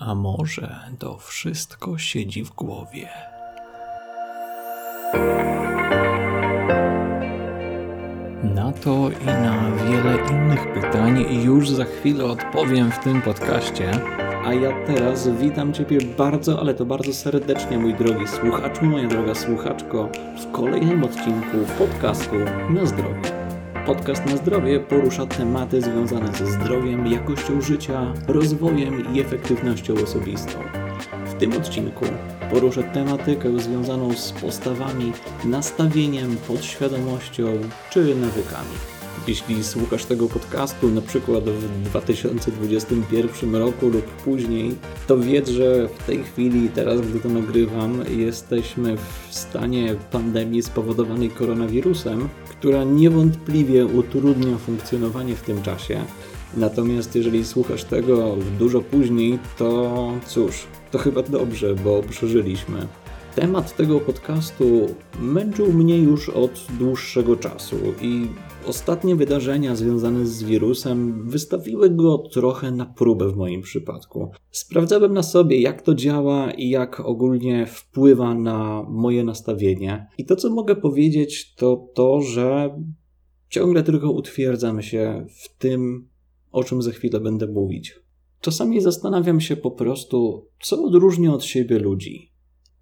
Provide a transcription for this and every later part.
A może to wszystko siedzi w głowie? Na to i na wiele innych pytań już za chwilę odpowiem w tym podcaście. A ja teraz witam Ciebie bardzo, ale to bardzo serdecznie, mój drogi słuchaczu, moja droga słuchaczko, w kolejnym odcinku podcastu na zdrowie. Podcast na zdrowie porusza tematy związane ze zdrowiem, jakością życia, rozwojem i efektywnością osobistą. W tym odcinku poruszę tematykę związaną z postawami, nastawieniem, podświadomością czy nawykami. Jeśli słuchasz tego podcastu na przykład w 2021 roku lub później, to wiedz, że w tej chwili, teraz gdy to nagrywam, jesteśmy w stanie pandemii spowodowanej koronawirusem, która niewątpliwie utrudnia funkcjonowanie w tym czasie. Natomiast jeżeli słuchasz tego dużo później, to cóż, to chyba dobrze, bo przeżyliśmy. Temat tego podcastu męczył mnie już od dłuższego czasu i ostatnie wydarzenia związane z wirusem wystawiły go trochę na próbę w moim przypadku. Sprawdzałem na sobie, jak to działa i jak ogólnie wpływa na moje nastawienie. I to, co mogę powiedzieć, to to, że ciągle tylko utwierdzam się w tym, o czym za chwilę będę mówić. Czasami zastanawiam się po prostu, co odróżnia od siebie ludzi.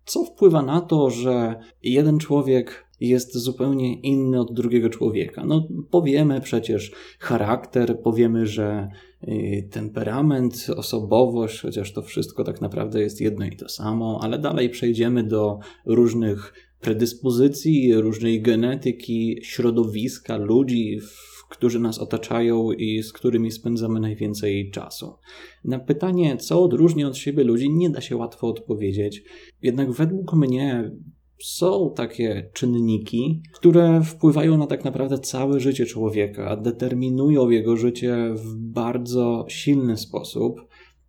Co wpływa na to, że jeden człowiek jest zupełnie inny od drugiego człowieka? No, powiemy przecież charakter, powiemy, że y, temperament, osobowość, chociaż to wszystko tak naprawdę jest jedno i to samo, ale dalej przejdziemy do różnych predyspozycji, różnej genetyki, środowiska, ludzi, którzy nas otaczają i z którymi spędzamy najwięcej czasu. Na pytanie, co odróżnia od siebie ludzi, nie da się łatwo odpowiedzieć. Jednak według mnie są takie czynniki, które wpływają na tak naprawdę całe życie człowieka, determinują jego życie w bardzo silny sposób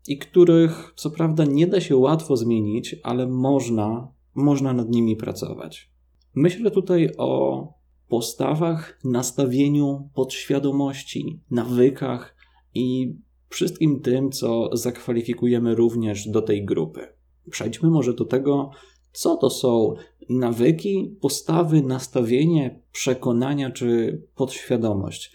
i których co prawda nie da się łatwo zmienić, ale można, można nad nimi pracować. Myślę tutaj o postawach, nastawieniu podświadomości, nawykach i wszystkim tym, co zakwalifikujemy również do tej grupy. Przejdźmy może do tego, co to są nawyki, postawy, nastawienie, przekonania czy podświadomość.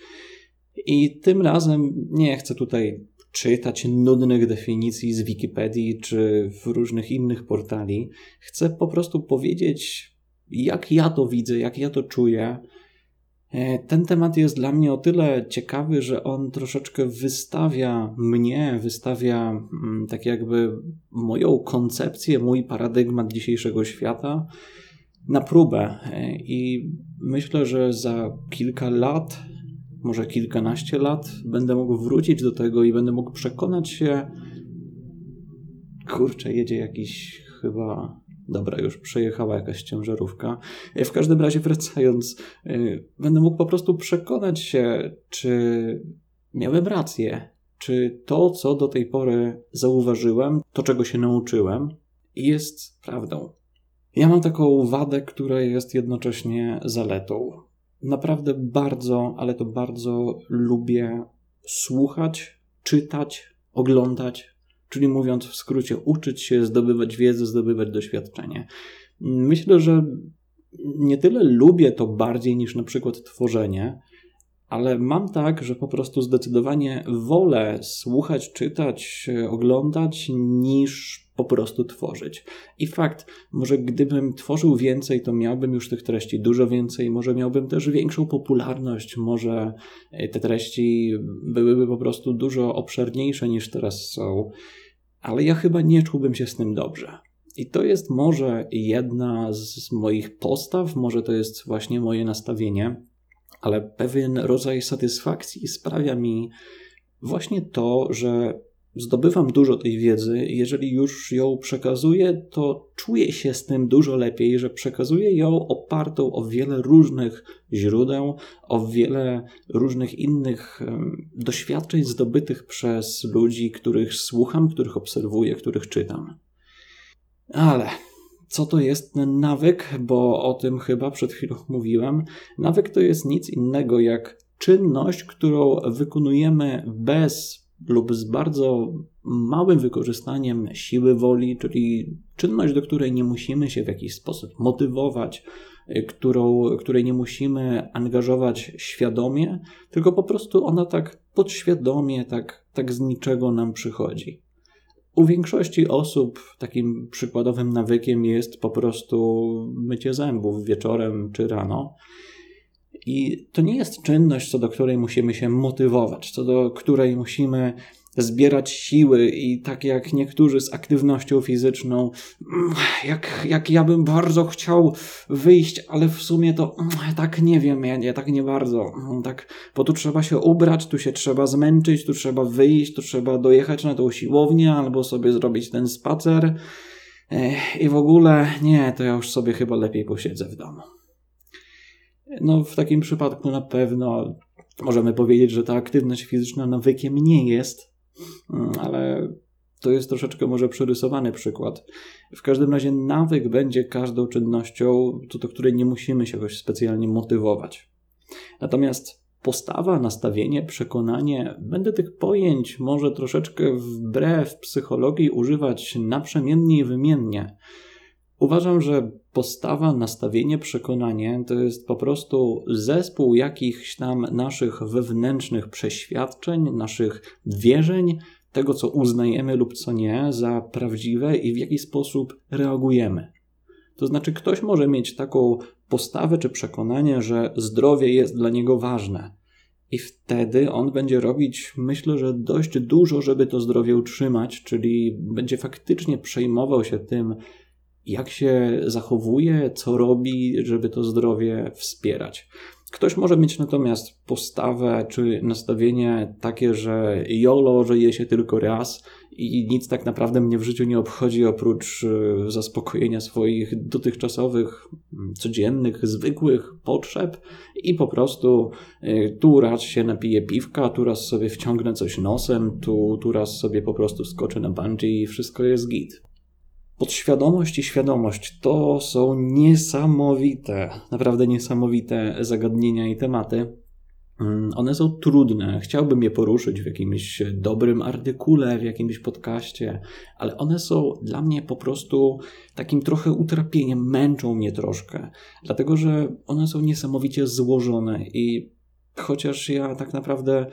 I tym razem nie chcę tutaj czytać nudnych definicji z Wikipedii czy w różnych innych portali. Chcę po prostu powiedzieć, jak ja to widzę, jak ja to czuję. E, ten temat jest dla mnie o tyle ciekawy, że on troszeczkę wystawia mnie, wystawia mm, tak jakby moją koncepcję, mój paradygmat dzisiejszego świata na próbę. E, I myślę, że za kilka lat, może kilkanaście lat, będę mógł wrócić do tego i będę mógł przekonać się. Kurczę, jedzie jakiś chyba Dobra, już przejechała jakaś ciężarówka. W każdym razie wracając, y, będę mógł po prostu przekonać się, czy miałem rację, czy to, co do tej pory zauważyłem, to czego się nauczyłem, jest prawdą. Ja mam taką wadę, która jest jednocześnie zaletą. Naprawdę bardzo, ale to bardzo lubię słuchać, czytać, oglądać Czyli mówiąc w skrócie, uczyć się, zdobywać wiedzę, zdobywać doświadczenie. Myślę, że nie tyle lubię to bardziej niż na przykład tworzenie, ale mam tak, że po prostu zdecydowanie wolę słuchać, czytać, oglądać, niż po prostu tworzyć. I fakt, może gdybym tworzył więcej, to miałbym już tych treści dużo więcej, może miałbym też większą popularność, może te treści byłyby po prostu dużo obszerniejsze niż teraz są ale ja chyba nie czułbym się z tym dobrze. I to jest może jedna z moich postaw, może to jest właśnie moje nastawienie, ale pewien rodzaj satysfakcji sprawia mi właśnie to, że zdobywam dużo tej wiedzy. Jeżeli już ją przekazuję, to czuję się z tym dużo lepiej, że przekazuję ją opartą o wiele różnych źródeł, o wiele różnych innych doświadczeń zdobytych przez ludzi, których słucham, których obserwuję, których czytam. Ale co to jest ten nawyk? Bo o tym chyba przed chwilą mówiłem. Nawyk to jest nic innego jak czynność, którą wykonujemy bez lub z bardzo małym wykorzystaniem siły woli, czyli czynność, do której nie musimy się w jakiś sposób motywować, y, którą, której nie musimy angażować świadomie, tylko po prostu ona tak podświadomie, tak, tak z niczego nam przychodzi. U większości osób takim przykładowym nawykiem jest po prostu mycie zębów wieczorem czy rano. I to nie jest czynność, co do której musimy się motywować, co do której musimy zbierać siły i tak jak niektórzy z aktywnością fizyczną, mm, jak, jak ja bym bardzo chciał wyjść, ale w sumie to mm, tak nie wiem, ja nie, tak nie bardzo. Mm, tak, bo tu trzeba się ubrać, tu się trzeba zmęczyć, tu trzeba wyjść, tu trzeba dojechać na tą siłownię albo sobie zrobić ten spacer. I w ogóle nie, to ja już sobie chyba lepiej posiedzę w domu. No, w takim przypadku na pewno możemy powiedzieć, że ta aktywność fizyczna nawykiem nie jest, mm, ale to jest troszeczkę może przerysowany przykład. W każdym razie nawyk będzie każdą czynnością, do której nie musimy się jakoś specjalnie motywować. Natomiast postawa, nastawienie, przekonanie, będę tych pojęć może troszeczkę wbrew psychologii używać naprzemiennie i wymiennie. Uważam, że postawa, nastawienie, przekonanie to jest po prostu zespół jakichś tam naszych wewnętrznych przeświadczeń, naszych wierzeń, tego co uznajemy lub co nie za prawdziwe i w jaki sposób reagujemy. To znaczy, ktoś może mieć taką postawę czy przekonanie, że zdrowie jest dla niego ważne. I wtedy on będzie robić, myślę, że dość dużo, żeby to zdrowie utrzymać, czyli będzie faktycznie przejmował się tym, jak się zachowuje, co robi, żeby to zdrowie wspierać. Ktoś może mieć natomiast postawę czy nastawienie takie, że jolo żyje się tylko raz i nic tak naprawdę mnie w życiu nie obchodzi oprócz e, zaspokojenia swoich dotychczasowych, codziennych, zwykłych potrzeb i po prostu e, tu raz się napiję piwka, tu raz sobie wciągnę coś nosem, tu, tu raz sobie po prostu skoczę na bungee i wszystko jest git. Podświadomość i świadomość to są niesamowite, naprawdę niesamowite zagadnienia i tematy. Mm, one są trudne. Chciałbym je poruszyć w jakimś dobrym artykule, w jakimś podcaście, ale one są dla mnie po prostu takim trochę utrapieniem, męczą mnie troszkę, dlatego że one są niesamowicie złożone i chociaż ja tak naprawdę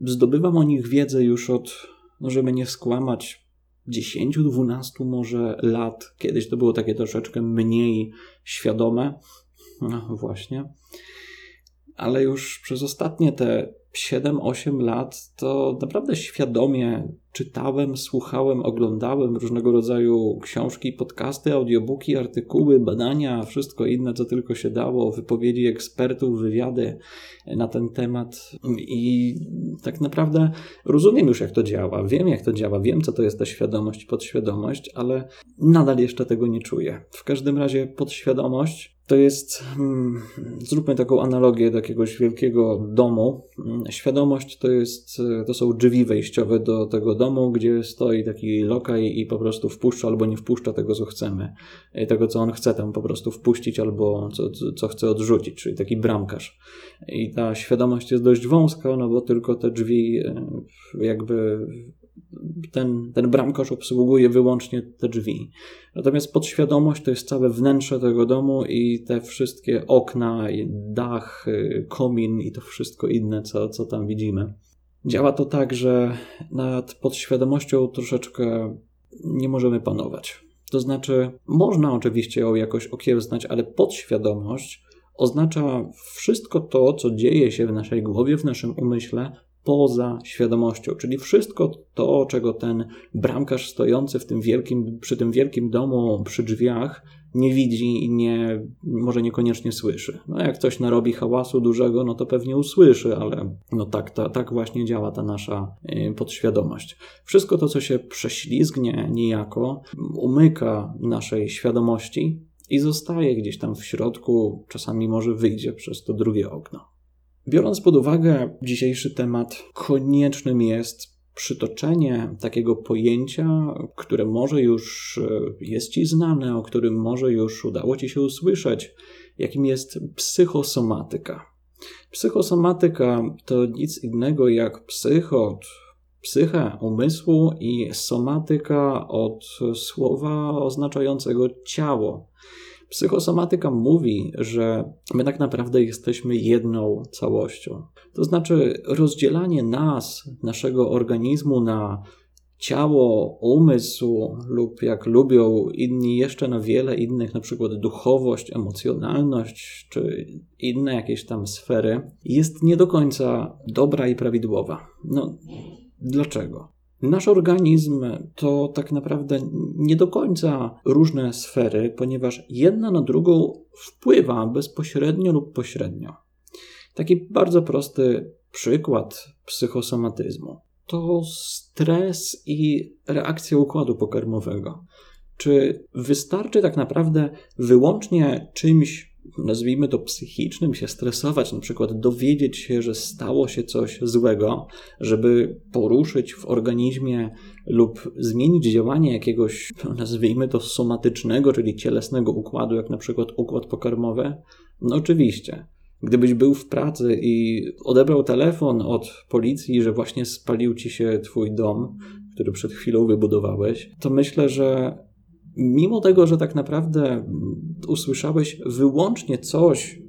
zdobywam o nich wiedzę już od, no żeby nie skłamać, 10-12 może lat. Kiedyś to było takie troszeczkę mniej świadome. No właśnie. Ale już przez ostatnie te 7-8 lat to naprawdę świadomie czytałem, słuchałem, oglądałem różnego rodzaju książki, podcasty, audiobooki, artykuły, badania, wszystko inne, co tylko się dało, wypowiedzi ekspertów, wywiady na ten temat. I tak naprawdę rozumiem już, jak to działa, wiem, jak to działa, wiem, co to jest ta świadomość, podświadomość, ale nadal jeszcze tego nie czuję. W każdym razie podświadomość to jest, hmm, zróbmy taką analogię do jakiegoś wielkiego domu. Hmm, świadomość to, jest, to są drzwi wejściowe do tego domu, gdzie stoi taki lokaj i po prostu wpuszcza albo nie wpuszcza tego, co chcemy. Tego, co on chce tam po prostu wpuścić albo co, co chce odrzucić, czyli taki bramkarz. I ta świadomość jest dość wąska, no bo tylko te drzwi e, jakby ten, ten bramkarz obsługuje wyłącznie te drzwi. Natomiast podświadomość to jest całe wnętrze tego domu i te wszystkie okna, dach, komin i to wszystko inne, co, co tam widzimy. Działa to tak, że nad podświadomością troszeczkę nie możemy panować. To znaczy, można oczywiście ją jakoś okiełznać, ale podświadomość oznacza wszystko to, co dzieje się w naszej głowie, w naszym umyśle, poza świadomością, czyli wszystko to, czego ten bramkarz stojący w tym wielkim, przy tym wielkim domu, przy drzwiach, nie widzi i nie, może niekoniecznie słyszy. No jak ktoś narobi hałasu dużego, no to pewnie usłyszy, ale no tak, ta, tak właśnie działa ta nasza y, podświadomość. Wszystko to, co się prześlizgnie niejako, umyka naszej świadomości i zostaje gdzieś tam w środku, czasami może wyjdzie przez to drugie okno. Biorąc pod uwagę dzisiejszy temat, koniecznym jest przytoczenie takiego pojęcia, które może już e, jest Ci znane, o którym może już udało Ci się usłyszeć, jakim jest psychosomatyka. Psychosomatyka to nic innego jak psychot, psychę umysłu i somatyka od słowa oznaczającego ciało. Psychosomatyka mówi, że my tak naprawdę jesteśmy jedną całością. To znaczy, rozdzielanie nas, naszego organizmu na ciało, umysł lub jak lubią inni jeszcze na wiele innych, na przykład duchowość, emocjonalność czy inne jakieś tam sfery, jest nie do końca dobra i prawidłowa. No, dlaczego? Nasz organizm to tak naprawdę nie do końca różne sfery, ponieważ jedna na drugą wpływa bezpośrednio lub pośrednio. Taki bardzo prosty przykład psychosomatyzmu to stres i reakcja układu pokarmowego. Czy wystarczy tak naprawdę wyłącznie czymś, nazwijmy to psychicznym, się stresować, na przykład dowiedzieć się, że stało się coś złego, żeby poruszyć w organizmie lub zmienić działanie jakiegoś, nazwijmy to somatycznego, czyli cielesnego układu, jak na przykład układ pokarmowy? No oczywiście. Gdybyś był w pracy i odebrał telefon od policji, że właśnie spalił ci się twój dom, który przed chwilą wybudowałeś, to myślę, że mimo tego, że tak naprawdę usłyszałeś wyłącznie coś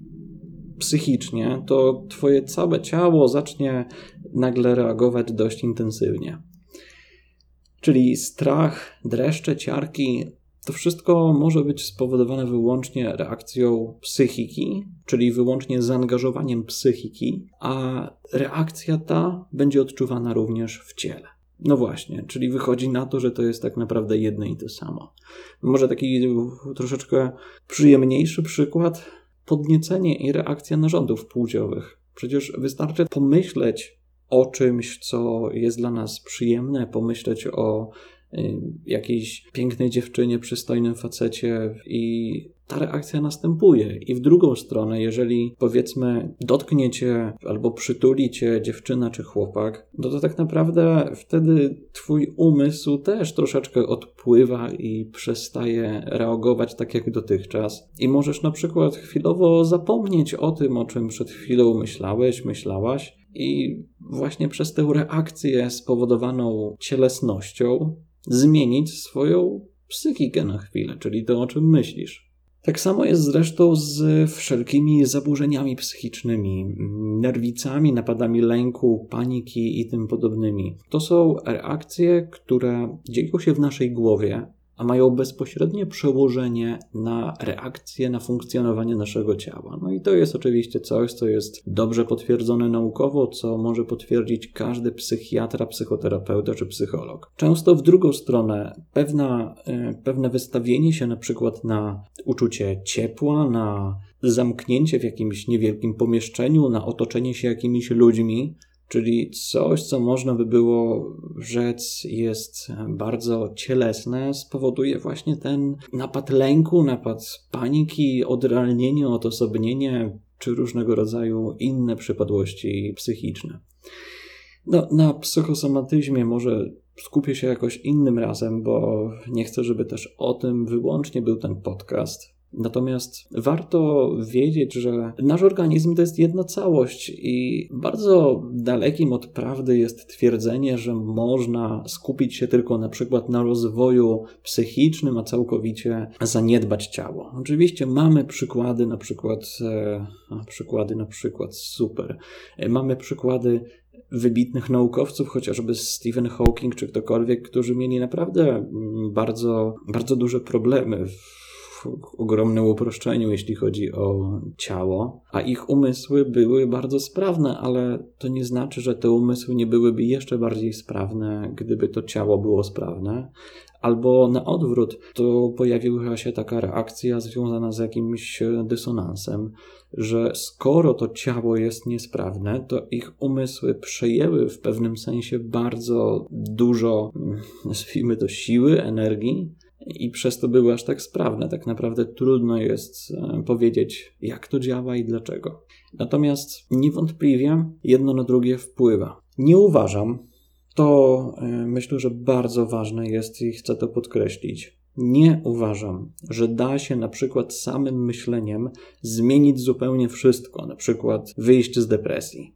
psychicznie, to twoje całe ciało zacznie nagle reagować dość intensywnie. Czyli strach, dreszcze, ciarki to wszystko może być spowodowane wyłącznie reakcją psychiki, czyli wyłącznie zaangażowaniem psychiki, a reakcja ta będzie odczuwana również w ciele. No właśnie, czyli wychodzi na to, że to jest tak naprawdę jedno i to samo. Może taki troszeczkę przyjemniejszy przykład podniecenie i reakcja narządów płciowych. Przecież wystarczy pomyśleć o czymś, co jest dla nas przyjemne, pomyśleć o Y, jakiejś pięknej dziewczynie, przystojnym facecie i ta reakcja następuje. I w drugą stronę, jeżeli powiedzmy dotknie cię albo przytuli cię dziewczyna czy chłopak, no to tak naprawdę wtedy twój umysł też troszeczkę odpływa i przestaje reagować tak jak dotychczas. I możesz na przykład chwilowo zapomnieć o tym, o czym przed chwilą myślałeś, myślałaś. I właśnie przez tę reakcję spowodowaną cielesnością zmienić swoją psychikę na chwilę, czyli to, o czym myślisz. Tak samo jest zresztą z wszelkimi zaburzeniami psychicznymi, nerwicami, napadami lęku, paniki i tym podobnymi. To są reakcje, które dzieją się w naszej głowie, a mają bezpośrednie przełożenie na reakcję, na funkcjonowanie naszego ciała. No i to jest oczywiście coś, co jest dobrze potwierdzone naukowo, co może potwierdzić każdy psychiatra, psychoterapeuta czy psycholog. Często w drugą stronę pewna, e, pewne wystawienie się na przykład na uczucie ciepła, na zamknięcie w jakimś niewielkim pomieszczeniu, na otoczenie się jakimiś ludźmi, czyli coś, co można by było rzec jest bardzo cielesne, spowoduje właśnie ten napad lęku, napad paniki, odrealnienie, odosobnienie czy różnego rodzaju inne przypadłości psychiczne. No, na psychosomatyzmie może skupię się jakoś innym razem, bo nie chcę, żeby też o tym wyłącznie był ten podcast. Natomiast warto wiedzieć, że nasz organizm to jest jedna całość i bardzo dalekim od prawdy jest twierdzenie, że można skupić się tylko na przykład na rozwoju psychicznym, a całkowicie zaniedbać ciało. Oczywiście mamy przykłady, na przykład, e, przykłady na przykład super. E, mamy przykłady wybitnych naukowców, chociażby Stephen Hawking czy ktokolwiek, którzy mieli naprawdę mm, bardzo, bardzo duże problemy w ogromnym uproszczeniu, jeśli chodzi o ciało, a ich umysły były bardzo sprawne, ale to nie znaczy, że te umysły nie byłyby jeszcze bardziej sprawne, gdyby to ciało było sprawne. Albo na odwrót, to pojawiła się taka reakcja związana z jakimś dysonansem, że skoro to ciało jest niesprawne, to ich umysły przejęły w pewnym sensie bardzo dużo, nazwijmy to, siły, energii, i przez to były aż tak sprawne. Tak naprawdę trudno jest e, powiedzieć, jak to działa i dlaczego. Natomiast niewątpliwie jedno na drugie wpływa. Nie uważam, to e, myślę, że bardzo ważne jest i chcę to podkreślić. Nie uważam, że da się na przykład samym myśleniem zmienić zupełnie wszystko, na przykład wyjść z depresji.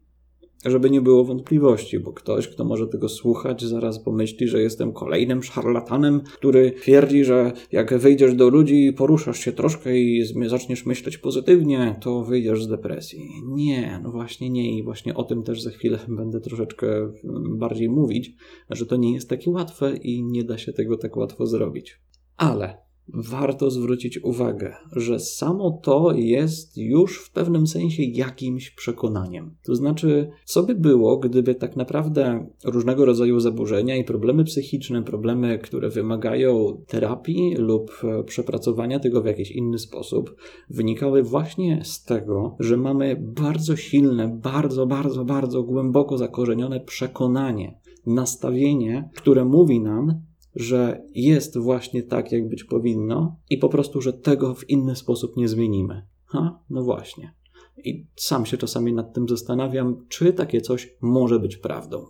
Żeby nie było wątpliwości, bo ktoś, kto może tego słuchać, zaraz pomyśli, że jestem kolejnym szarlatanem, który twierdzi, że jak wyjdziesz do ludzi poruszasz się troszkę i zaczniesz myśleć pozytywnie, to wyjdziesz z depresji. Nie, no właśnie nie i właśnie o tym też za chwilę będę troszeczkę mm, bardziej mówić, że to nie jest takie łatwe i nie da się tego tak łatwo zrobić. Ale warto zwrócić uwagę, że samo to jest już w pewnym sensie jakimś przekonaniem. To znaczy, co by było, gdyby tak naprawdę różnego rodzaju zaburzenia i problemy psychiczne, problemy, które wymagają terapii lub przepracowania tego w jakiś inny sposób, wynikały właśnie z tego, że mamy bardzo silne, bardzo, bardzo, bardzo głęboko zakorzenione przekonanie, nastawienie, które mówi nam, że jest właśnie tak, jak być powinno, i po prostu, że tego w inny sposób nie zmienimy. Ha, no właśnie. I sam się czasami nad tym zastanawiam, czy takie coś może być prawdą.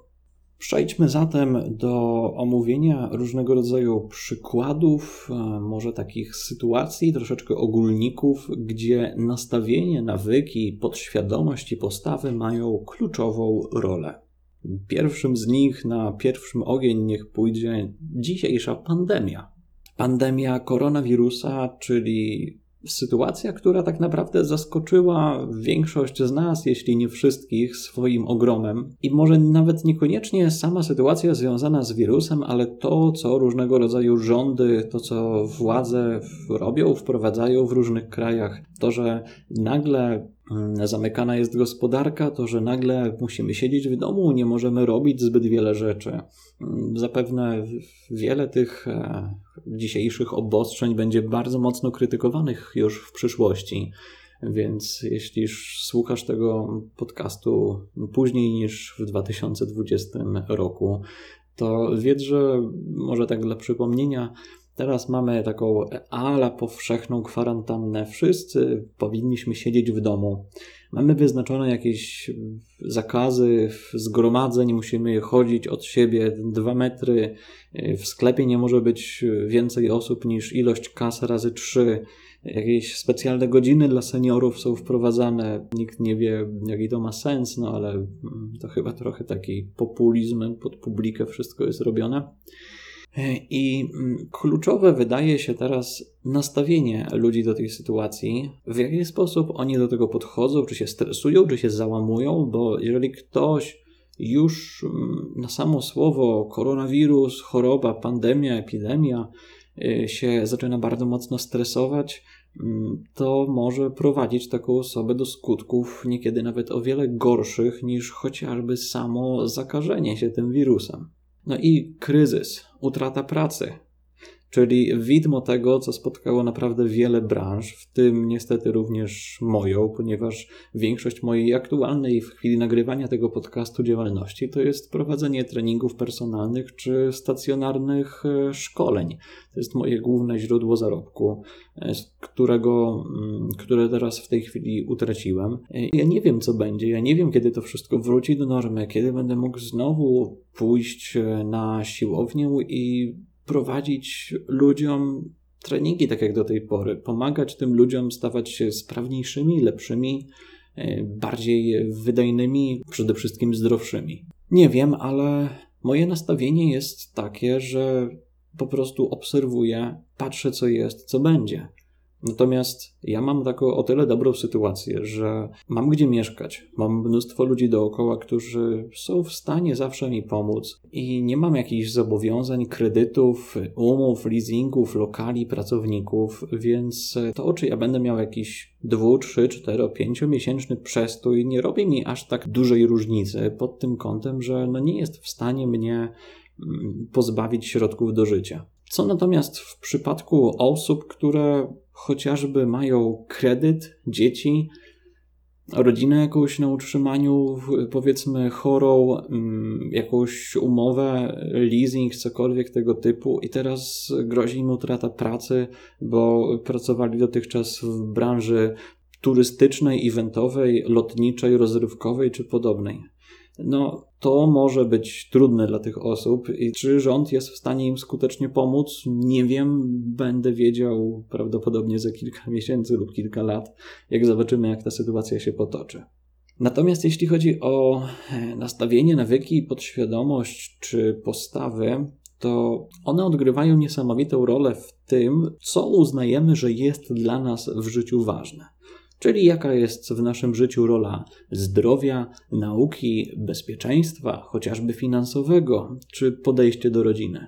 Przejdźmy zatem do omówienia różnego rodzaju przykładów, e, może takich sytuacji, troszeczkę ogólników, gdzie nastawienie, nawyki, podświadomość i postawy mają kluczową rolę. Pierwszym z nich na pierwszym ogień niech pójdzie dzisiejsza pandemia. Pandemia koronawirusa, czyli sytuacja, która tak naprawdę zaskoczyła większość z nas, jeśli nie wszystkich, swoim ogromem. I może nawet niekoniecznie sama sytuacja związana z wirusem, ale to, co różnego rodzaju rządy, to, co władze robią, wprowadzają w różnych krajach, to, że nagle zamykana jest gospodarka, to, że nagle musimy siedzieć w domu, nie możemy robić zbyt wiele rzeczy. Zapewne wiele tych e, dzisiejszych obostrzeń będzie bardzo mocno krytykowanych już w przyszłości. Więc jeśli słuchasz tego podcastu później niż w 2020 roku, to wiedz, że może tak dla przypomnienia, Teraz mamy taką ala powszechną kwarantannę. Wszyscy powinniśmy siedzieć w domu. Mamy wyznaczone jakieś zakazy zgromadzeń, musimy chodzić od siebie dwa metry. W sklepie nie może być więcej osób niż ilość kas razy trzy. Jakieś specjalne godziny dla seniorów są wprowadzane. Nikt nie wie, jaki to ma sens, no ale to chyba trochę taki populizm pod publikę wszystko jest robione. I mm, kluczowe wydaje się teraz nastawienie ludzi do tej sytuacji, w jaki sposób oni do tego podchodzą, czy się stresują, czy się załamują, bo jeżeli ktoś już mm, na samo słowo koronawirus, choroba, pandemia, epidemia y, się zaczyna bardzo mocno stresować, mm, to może prowadzić taką osobę do skutków niekiedy nawet o wiele gorszych niż chociażby samo zakażenie się tym wirusem. No i kryzys, utrata pracy, czyli widmo tego, co spotkało naprawdę wiele branż, w tym niestety również moją, ponieważ większość mojej aktualnej w chwili nagrywania tego podcastu działalności to jest prowadzenie treningów personalnych czy stacjonarnych e, szkoleń. To jest moje główne źródło zarobku, e, którego, mm, które teraz w tej chwili utraciłem. E, ja nie wiem, co będzie, ja nie wiem, kiedy to wszystko wróci do normy, kiedy będę mógł znowu pójść na siłownię i prowadzić ludziom treningi tak jak do tej pory, pomagać tym ludziom stawać się sprawniejszymi, lepszymi, e, bardziej wydajnymi, przede wszystkim zdrowszymi. Nie wiem, ale moje nastawienie jest takie, że po prostu obserwuję, patrzę co jest, co będzie. Natomiast ja mam taką o tyle dobrą sytuację, że mam gdzie mieszkać, mam mnóstwo ludzi dookoła, którzy są w stanie zawsze mi pomóc i nie mam jakichś zobowiązań, kredytów, umów, leasingów, lokali, pracowników, więc to, czy ja będę miał jakiś dwu, trzy, cztero, pięciomiesięczny przestój, nie robi mi aż tak dużej różnicy pod tym kątem, że no nie jest w stanie mnie mm, pozbawić środków do życia. Co natomiast w przypadku osób, które chociażby mają kredyt, dzieci, rodzinę jakąś na utrzymaniu, powiedzmy chorą, mm, jakąś umowę, leasing, cokolwiek tego typu i teraz grozi im utrata pracy, bo pracowali dotychczas w branży turystycznej, eventowej, lotniczej, rozrywkowej czy podobnej. No to może być trudne dla tych osób. I czy rząd jest w stanie im skutecznie pomóc? Nie wiem, będę wiedział prawdopodobnie za kilka miesięcy lub kilka lat, jak zobaczymy, jak ta sytuacja się potoczy. Natomiast jeśli chodzi o e, nastawienie, nawyki, podświadomość czy postawy, to one odgrywają niesamowitą rolę w tym, co uznajemy, że jest dla nas w życiu ważne. Czyli jaka jest w naszym życiu rola zdrowia, nauki, bezpieczeństwa, chociażby finansowego, czy podejście do rodziny.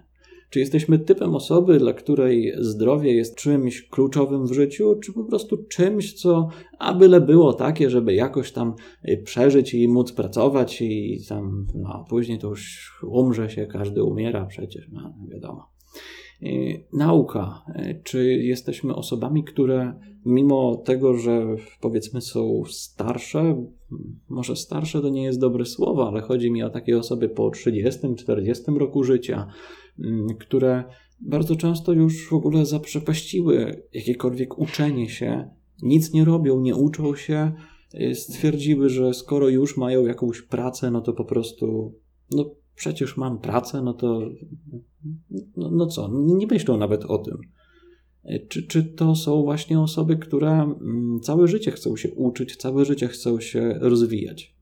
Czy jesteśmy typem osoby, dla której zdrowie jest czymś kluczowym w życiu, czy po prostu czymś, co abyle było takie, żeby jakoś tam y, przeżyć i móc pracować i tam, no, później to już umrze się, każdy umiera przecież, no, wiadomo. Y, nauka. Y, czy jesteśmy osobami, które mimo tego, że powiedzmy są starsze, może starsze to nie jest dobre słowo, ale chodzi mi o takie osoby po 30-40 roku życia, mm, które bardzo często już w ogóle zaprzepaściły jakiekolwiek uczenie się, nic nie robią, nie uczą się, y, stwierdziły, że skoro już mają jakąś pracę, no to po prostu no przecież mam pracę, no to no, no co, nie myślą nawet o tym. Czy, czy to są właśnie osoby, które mm, całe życie chcą się uczyć, całe życie chcą się rozwijać?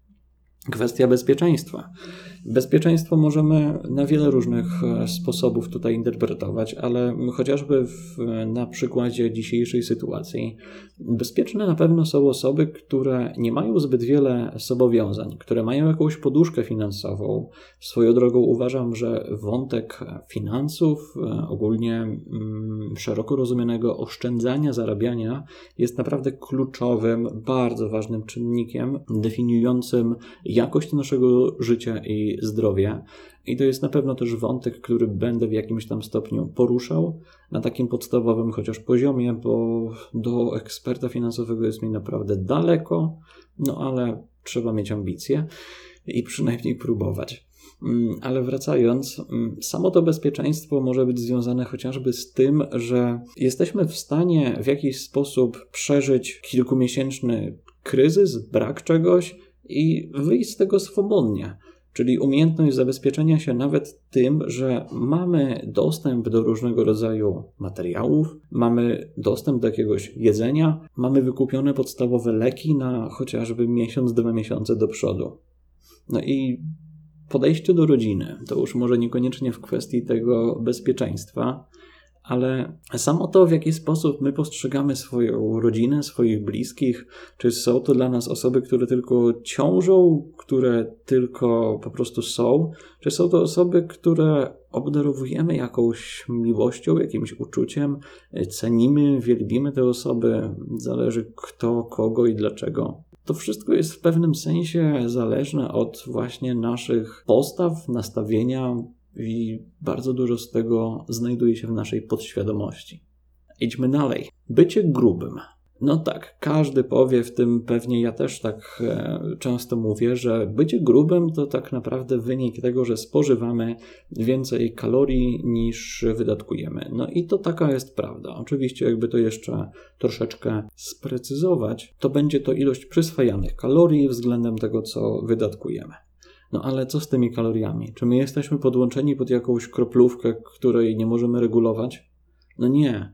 Kwestia bezpieczeństwa. Bezpieczeństwo możemy na wiele różnych e, sposobów tutaj interpretować, ale chociażby w, na przykładzie dzisiejszej sytuacji, bezpieczne na pewno są osoby, które nie mają zbyt wiele zobowiązań, które mają jakąś poduszkę finansową. Swoją drogą uważam, że wątek finansów, e, ogólnie mm, szeroko rozumianego oszczędzania, zarabiania, jest naprawdę kluczowym, bardzo ważnym czynnikiem definiującym jakość naszego życia i zdrowia. I to jest na pewno też wątek, który będę w jakimś tam stopniu poruszał na takim podstawowym chociaż poziomie, bo do eksperta finansowego jest mi naprawdę daleko, no ale trzeba mieć ambicje i przynajmniej próbować. Mm, ale wracając, mm, samo to bezpieczeństwo może być związane chociażby z tym, że jesteśmy w stanie w jakiś sposób przeżyć kilkumiesięczny kryzys, brak czegoś i wyjść z tego swobodnie czyli umiejętność zabezpieczenia się nawet tym, że mamy dostęp do różnego rodzaju materiałów, mamy dostęp do jakiegoś jedzenia, mamy wykupione podstawowe leki na chociażby miesiąc, dwa miesiące do przodu. No i podejście do rodziny to już może niekoniecznie w kwestii tego bezpieczeństwa, ale samo to, w jaki sposób my postrzegamy swoją rodzinę, swoich bliskich, czy są to dla nas osoby, które tylko ciążą, które tylko po prostu są, czy są to osoby, które obdarowujemy jakąś miłością, jakimś uczuciem, cenimy, wielbimy te osoby, zależy kto, kogo i dlaczego. To wszystko jest w pewnym sensie zależne od właśnie naszych postaw, nastawienia, i bardzo dużo z tego znajduje się w naszej podświadomości. Idźmy dalej. Bycie grubym. No tak, każdy powie, w tym pewnie ja też tak e, często mówię, że bycie grubym to tak naprawdę wynik tego, że spożywamy więcej kalorii niż wydatkujemy. No i to taka jest prawda. Oczywiście, jakby to jeszcze troszeczkę sprecyzować, to będzie to ilość przyswajanych kalorii względem tego, co wydatkujemy. No ale co z tymi kaloriami? Czy my jesteśmy podłączeni pod jakąś kroplówkę, której nie możemy regulować? No nie.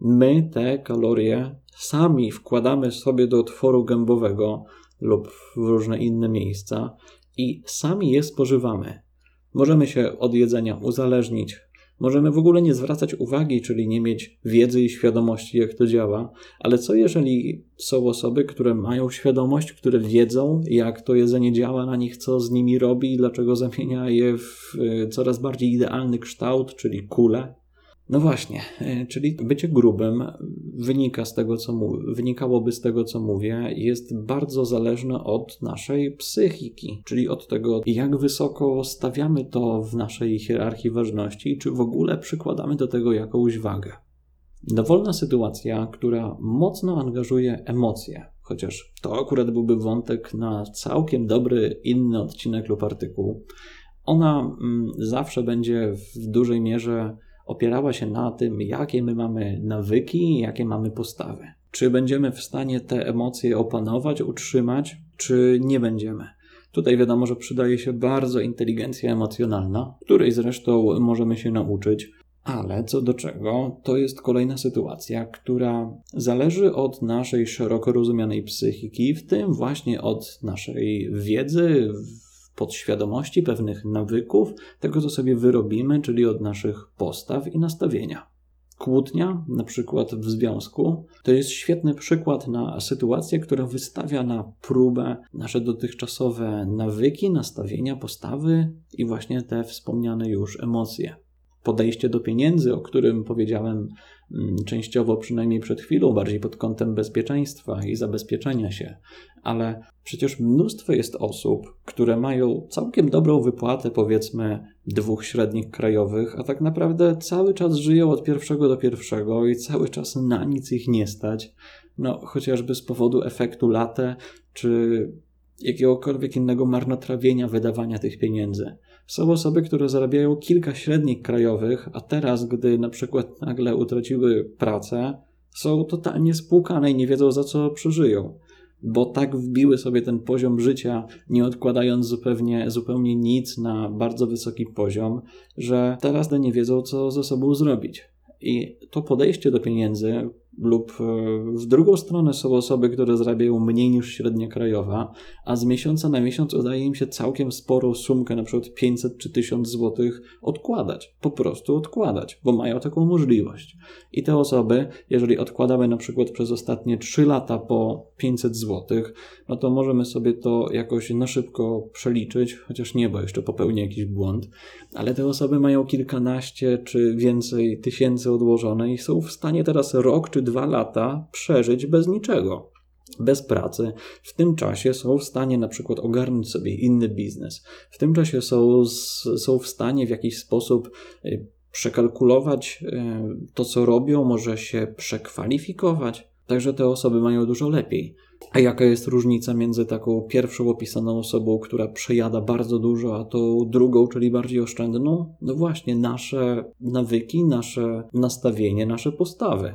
My te kalorie sami wkładamy sobie do otworu gębowego lub w różne inne miejsca i sami je spożywamy. Możemy się od jedzenia uzależnić, Możemy w ogóle nie zwracać uwagi, czyli nie mieć wiedzy i świadomości, jak to działa, ale co jeżeli są osoby, które mają świadomość, które wiedzą, jak to jedzenie działa na nich, co z nimi robi, dlaczego zamienia je w e, coraz bardziej idealny kształt, czyli kule? No właśnie, e, czyli bycie grubym wynika z tego, co mu, wynikałoby z tego, co mówię, jest bardzo zależne od naszej psychiki, czyli od tego, jak wysoko stawiamy to w naszej hierarchii ważności, czy w ogóle przykładamy do tego jakąś wagę. Dowolna sytuacja, która mocno angażuje emocje, chociaż to akurat byłby wątek na całkiem dobry inny odcinek lub artykuł, ona mm, zawsze będzie w dużej mierze opierała się na tym, jakie my mamy nawyki, jakie mamy postawy. Czy będziemy w stanie te emocje opanować, utrzymać, czy nie będziemy. Tutaj wiadomo, że przydaje się bardzo inteligencja emocjonalna, której zresztą możemy się nauczyć, Ale co do czego, to jest kolejna sytuacja, która zależy od naszej szeroko rozumianej psychiki, w tym właśnie od naszej wiedzy, podświadomości, pewnych nawyków, tego co sobie wyrobimy, czyli od naszych postaw i nastawienia. Kłótnia, na przykład w związku, to jest świetny przykład na sytuację, która wystawia na próbę nasze dotychczasowe nawyki, nastawienia, postawy i właśnie te wspomniane już emocje podejście do pieniędzy, o którym powiedziałem częściowo przynajmniej przed chwilą, bardziej pod kątem bezpieczeństwa i zabezpieczenia się, ale przecież mnóstwo jest osób, które mają całkiem dobrą wypłatę, powiedzmy dwóch średnich krajowych, a tak naprawdę cały czas żyją od pierwszego do pierwszego i cały czas na nic ich nie stać, no chociażby z powodu efektu late czy jakiegokolwiek innego marnotrawienia wydawania tych pieniędzy. Są osoby, które zarabiają kilka średnich krajowych, a teraz, gdy na przykład nagle utraciły pracę, są totalnie spłukane i nie wiedzą za co przeżyją, bo tak wbiły sobie ten poziom życia, nie odkładając zupełnie, zupełnie nic na bardzo wysoki poziom, że teraz nie wiedzą, co ze sobą zrobić. I to podejście do pieniędzy lub e, w drugą stronę są osoby, które zarabiają mniej niż średnia krajowa, a z miesiąca na miesiąc udaje im się całkiem sporą sumkę, na przykład 500 czy 1000 złotych, odkładać. Po prostu odkładać, bo mają taką możliwość. I te osoby, jeżeli odkładamy na przykład przez ostatnie 3 lata po 500 złotych, no to możemy sobie to jakoś na szybko przeliczyć, chociaż nie, bo jeszcze popełnię jakiś błąd, ale te osoby mają kilkanaście czy więcej tysięcy odłożone i są w stanie teraz rok czy dwa lata przeżyć bez niczego, bez pracy. W tym czasie są w stanie na przykład ogarnąć sobie inny biznes. W tym czasie są, są w stanie w jakiś sposób y, przekalkulować y, to, co robią, może się przekwalifikować. Także te osoby mają dużo lepiej. A jaka jest różnica między taką pierwszą opisaną osobą, która przejada bardzo dużo, a tą drugą, czyli bardziej oszczędną? No właśnie, nasze nawyki, nasze nastawienie, nasze postawy.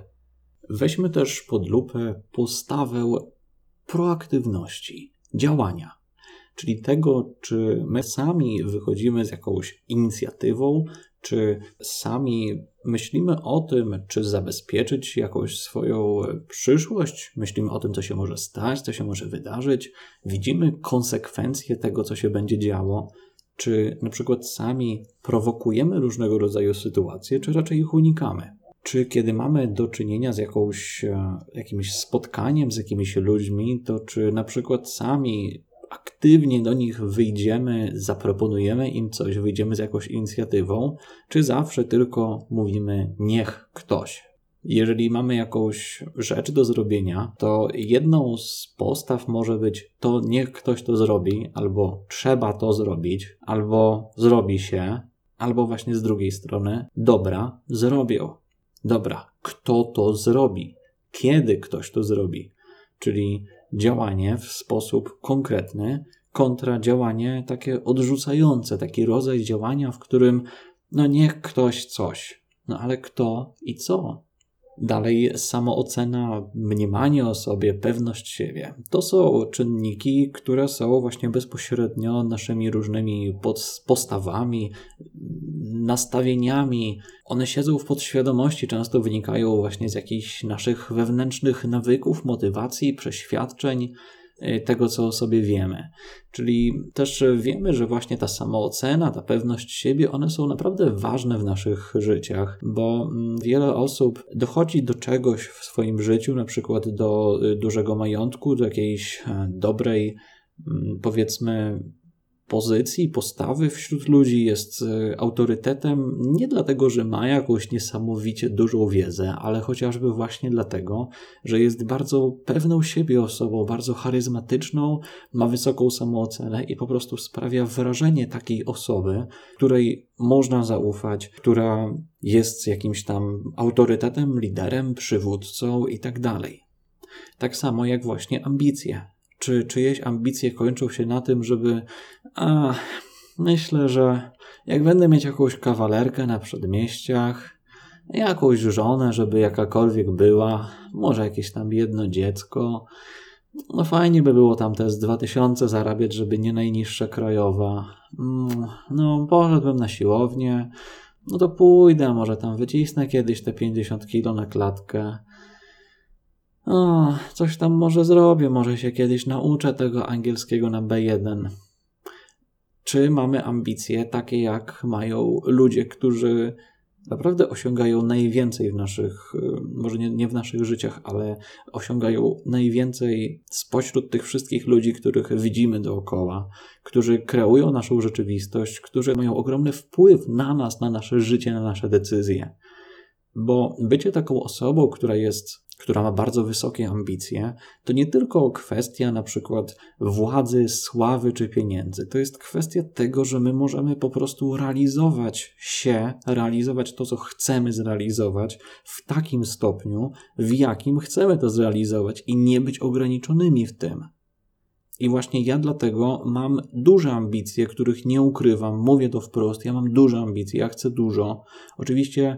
Weźmy też pod lupę postawę proaktywności, działania, czyli tego, czy my sami wychodzimy z jakąś inicjatywą, czy sami myślimy o tym, czy zabezpieczyć jakąś swoją przyszłość, myślimy o tym, co się może stać, co się może wydarzyć, widzimy konsekwencje tego, co się będzie działo, czy na przykład sami prowokujemy różnego rodzaju sytuacje, czy raczej ich unikamy czy kiedy mamy do czynienia z jakąś, e, jakimś spotkaniem z jakimiś ludźmi, to czy na przykład sami aktywnie do nich wyjdziemy, zaproponujemy im coś, wyjdziemy z jakąś inicjatywą, czy zawsze tylko mówimy niech ktoś. Jeżeli mamy jakąś rzecz do zrobienia, to jedną z postaw może być to niech ktoś to zrobi, albo trzeba to zrobić, albo zrobi się, albo właśnie z drugiej strony dobra, zrobią. Dobra, kto to zrobi? Kiedy ktoś to zrobi? Czyli działanie w sposób konkretny kontra działanie takie odrzucające, taki rodzaj działania, w którym no niech ktoś coś. No ale kto i co? Dalej samoocena, mniemanie o sobie, pewność siebie. To są czynniki, które są właśnie bezpośrednio naszymi różnymi postawami, nastawieniami. One siedzą w podświadomości, często wynikają właśnie z jakichś naszych wewnętrznych nawyków, motywacji, przeświadczeń, tego, co sobie wiemy. Czyli też wiemy, że właśnie ta samoocena, ta pewność siebie, one są naprawdę ważne w naszych życiach, bo mm, wiele osób dochodzi do czegoś w swoim życiu, na przykład do y, dużego majątku, do jakiejś e, dobrej, mm, powiedzmy, pozycji, postawy wśród ludzi, jest e, autorytetem nie dlatego, że ma jakąś niesamowicie dużą wiedzę, ale chociażby właśnie dlatego, że jest bardzo pewną siebie osobą, bardzo charyzmatyczną, ma wysoką samoocenę i po prostu sprawia wrażenie takiej osoby, której można zaufać, która jest jakimś tam autorytetem, liderem, przywódcą i tak dalej. Tak samo jak właśnie ambicje czy czyjeś ambicje kończą się na tym, żeby. A, myślę, że jak będę mieć jakąś kawalerkę na przedmieściach, jakąś żonę, żeby jakakolwiek była, może jakieś tam jedno dziecko. No fajnie by było tam te z 2000 zarabiać, żeby nie najniższa krajowa. Mm, no, poszedłbym na siłownię, no to pójdę, może tam wycisnę kiedyś te 50 kilo na klatkę. O, coś tam może zrobię, może się kiedyś nauczę tego angielskiego na B1. Czy mamy ambicje takie, jak mają ludzie, którzy naprawdę osiągają najwięcej w naszych, y, może nie, nie w naszych życiach, ale osiągają najwięcej spośród tych wszystkich ludzi, których widzimy dookoła, którzy kreują naszą rzeczywistość, którzy mają ogromny wpływ na nas, na nasze życie, na nasze decyzje. Bo bycie taką osobą, która jest która ma bardzo wysokie ambicje, to nie tylko kwestia na przykład władzy, sławy czy pieniędzy. To jest kwestia tego, że my możemy po prostu realizować się, realizować to, co chcemy zrealizować w takim stopniu, w jakim chcemy to zrealizować i nie być ograniczonymi w tym. I właśnie ja dlatego mam duże ambicje, których nie ukrywam, mówię to wprost. Ja mam duże ambicje, ja chcę dużo. Oczywiście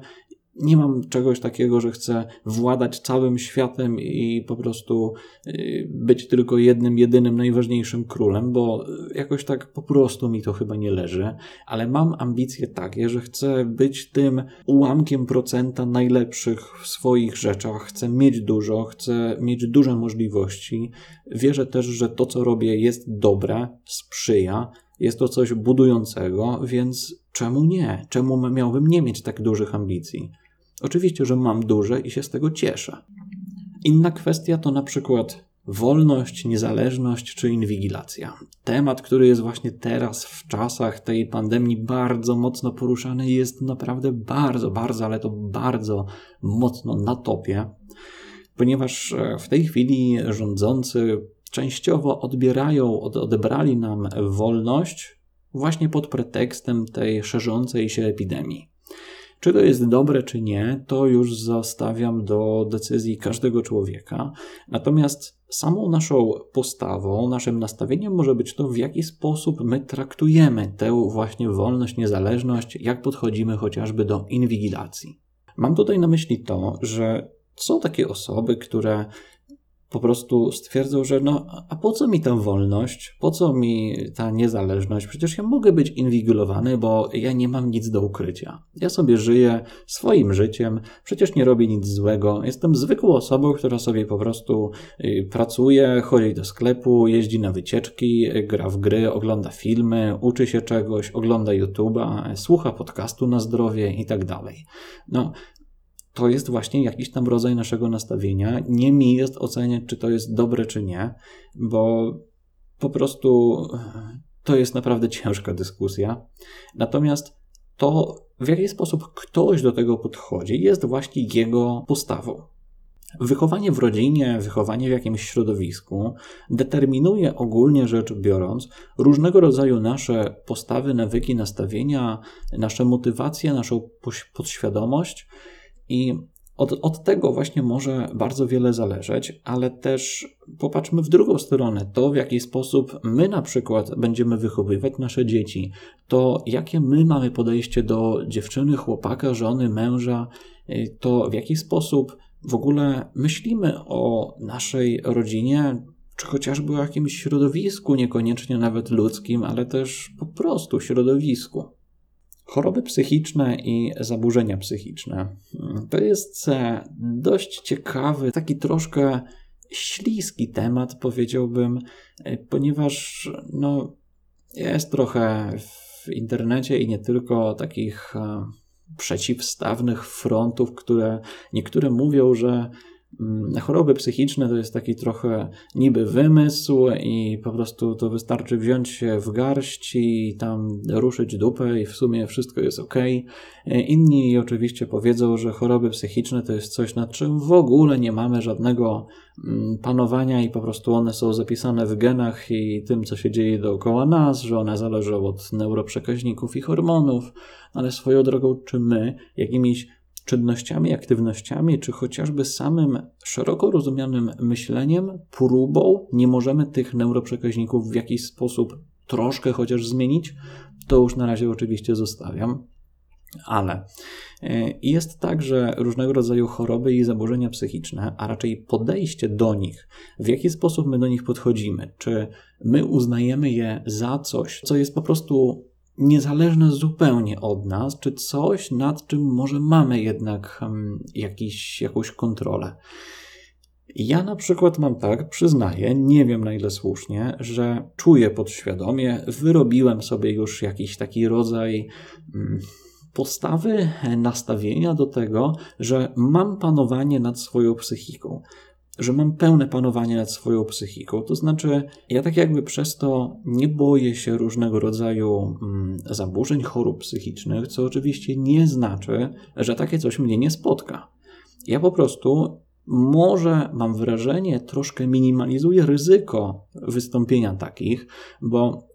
nie mam czegoś takiego, że chcę władać całym światem i po prostu y, być tylko jednym, jedynym, najważniejszym królem, bo jakoś tak po prostu mi to chyba nie leży, ale mam ambicje takie, że chcę być tym ułamkiem procenta najlepszych w swoich rzeczach, chcę mieć dużo, chcę mieć duże możliwości. Wierzę też, że to, co robię, jest dobre, sprzyja, jest to coś budującego, więc czemu nie? Czemu miałbym nie mieć tak dużych ambicji? Oczywiście, że mam duże i się z tego cieszę. Inna kwestia to na przykład wolność, niezależność czy inwigilacja. Temat, który jest właśnie teraz w czasach tej pandemii bardzo mocno poruszany, jest naprawdę bardzo, bardzo, ale to bardzo mocno na topie, ponieważ e, w tej chwili rządzący częściowo odbierają, odebrali nam wolność właśnie pod pretekstem tej szerzącej się epidemii. Czy to jest dobre, czy nie, to już zostawiam do decyzji każdego człowieka. Natomiast samą naszą postawą, naszym nastawieniem może być to, w jaki sposób my traktujemy tę właśnie wolność, niezależność, jak podchodzimy chociażby do inwigilacji. Mam tutaj na myśli to, że są takie osoby, które po prostu stwierdzą, że no, a po co mi ta wolność, po co mi ta niezależność? Przecież ja mogę być inwigilowany, bo ja nie mam nic do ukrycia. Ja sobie żyję swoim życiem, przecież nie robię nic złego. Jestem zwykłą osobą, która sobie po prostu y, pracuje, chodzi do sklepu, jeździ na wycieczki, gra w gry, ogląda filmy, uczy się czegoś, ogląda YouTube'a, słucha podcastu na zdrowie i tak dalej. No, to jest właśnie jakiś tam rodzaj naszego nastawienia. Nie mi jest oceniać, czy to jest dobre, czy nie, bo po prostu to jest naprawdę ciężka dyskusja. Natomiast to, w jaki sposób ktoś do tego podchodzi, jest właśnie jego postawą. Wychowanie w rodzinie, wychowanie w jakimś środowisku determinuje ogólnie rzecz biorąc różnego rodzaju nasze postawy, nawyki, nastawienia, nasze motywacje, naszą podświadomość i od, od tego właśnie może bardzo wiele zależeć, ale też popatrzmy w drugą stronę. To, w jaki sposób my na przykład będziemy wychowywać nasze dzieci, to jakie my mamy podejście do dziewczyny, chłopaka, żony, męża, y, to w jaki sposób w ogóle myślimy o naszej rodzinie, czy chociażby o jakimś środowisku, niekoniecznie nawet ludzkim, ale też po prostu środowisku. Choroby psychiczne i zaburzenia psychiczne. To jest e, dość ciekawy, taki troszkę śliski temat, powiedziałbym, e, ponieważ no, jest trochę w internecie i nie tylko takich e, przeciwstawnych frontów, które niektóre mówią, że choroby psychiczne to jest taki trochę niby wymysł i po prostu to wystarczy wziąć się w garść i tam ruszyć dupę i w sumie wszystko jest ok. E, inni oczywiście powiedzą, że choroby psychiczne to jest coś, nad czym w ogóle nie mamy żadnego mm, panowania i po prostu one są zapisane w genach i tym, co się dzieje dookoła nas, że one zależą od neuroprzekaźników i hormonów, ale swoją drogą, czy my jakimiś czynnościami, aktywnościami, czy chociażby samym szeroko rozumianym myśleniem, próbą nie możemy tych neuroprzekaźników w jakiś sposób troszkę chociaż zmienić, to już na razie oczywiście zostawiam. Ale e, jest tak, że różnego rodzaju choroby i zaburzenia psychiczne, a raczej podejście do nich, w jaki sposób my do nich podchodzimy, czy my uznajemy je za coś, co jest po prostu niezależne zupełnie od nas, czy coś, nad czym może mamy jednak jakiś, jakąś kontrolę. Ja na przykład mam tak, przyznaję, nie wiem na ile słusznie, że czuję podświadomie, wyrobiłem sobie już jakiś taki rodzaj mm, postawy, nastawienia do tego, że mam panowanie nad swoją psychiką że mam pełne panowanie nad swoją psychiką. To znaczy, ja tak jakby przez to nie boję się różnego rodzaju mm, zaburzeń, chorób psychicznych, co oczywiście nie znaczy, że takie coś mnie nie spotka. Ja po prostu może mam wrażenie, troszkę minimalizuję ryzyko wystąpienia takich, bo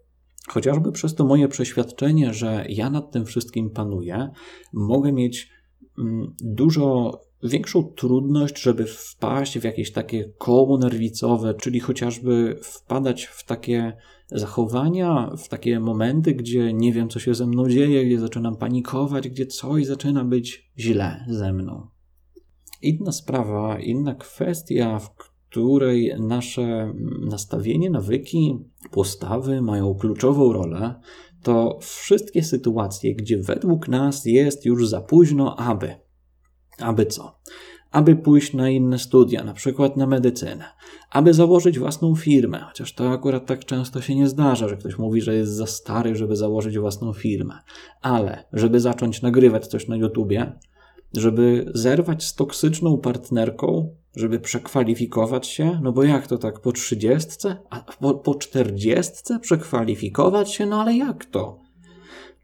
chociażby przez to moje przeświadczenie, że ja nad tym wszystkim panuję, mogę mieć mm, dużo większą trudność, żeby wpaść w jakieś takie koło nerwicowe, czyli chociażby wpadać w takie zachowania, w takie momenty, gdzie nie wiem, co się ze mną dzieje, gdzie zaczynam panikować, gdzie coś zaczyna być źle ze mną. Inna sprawa, inna kwestia, w której nasze nastawienie, nawyki, postawy mają kluczową rolę, to wszystkie sytuacje, gdzie według nas jest już za późno, aby. Aby co? Aby pójść na inne studia, na przykład na medycynę, aby założyć własną firmę, chociaż to akurat tak często się nie zdarza, że ktoś mówi, że jest za stary, żeby założyć własną firmę, ale żeby zacząć nagrywać coś na YouTubie, żeby zerwać z toksyczną partnerką, żeby przekwalifikować się, no bo jak to tak po trzydziestce, a po, czterdziestce przekwalifikować się, no ale jak to?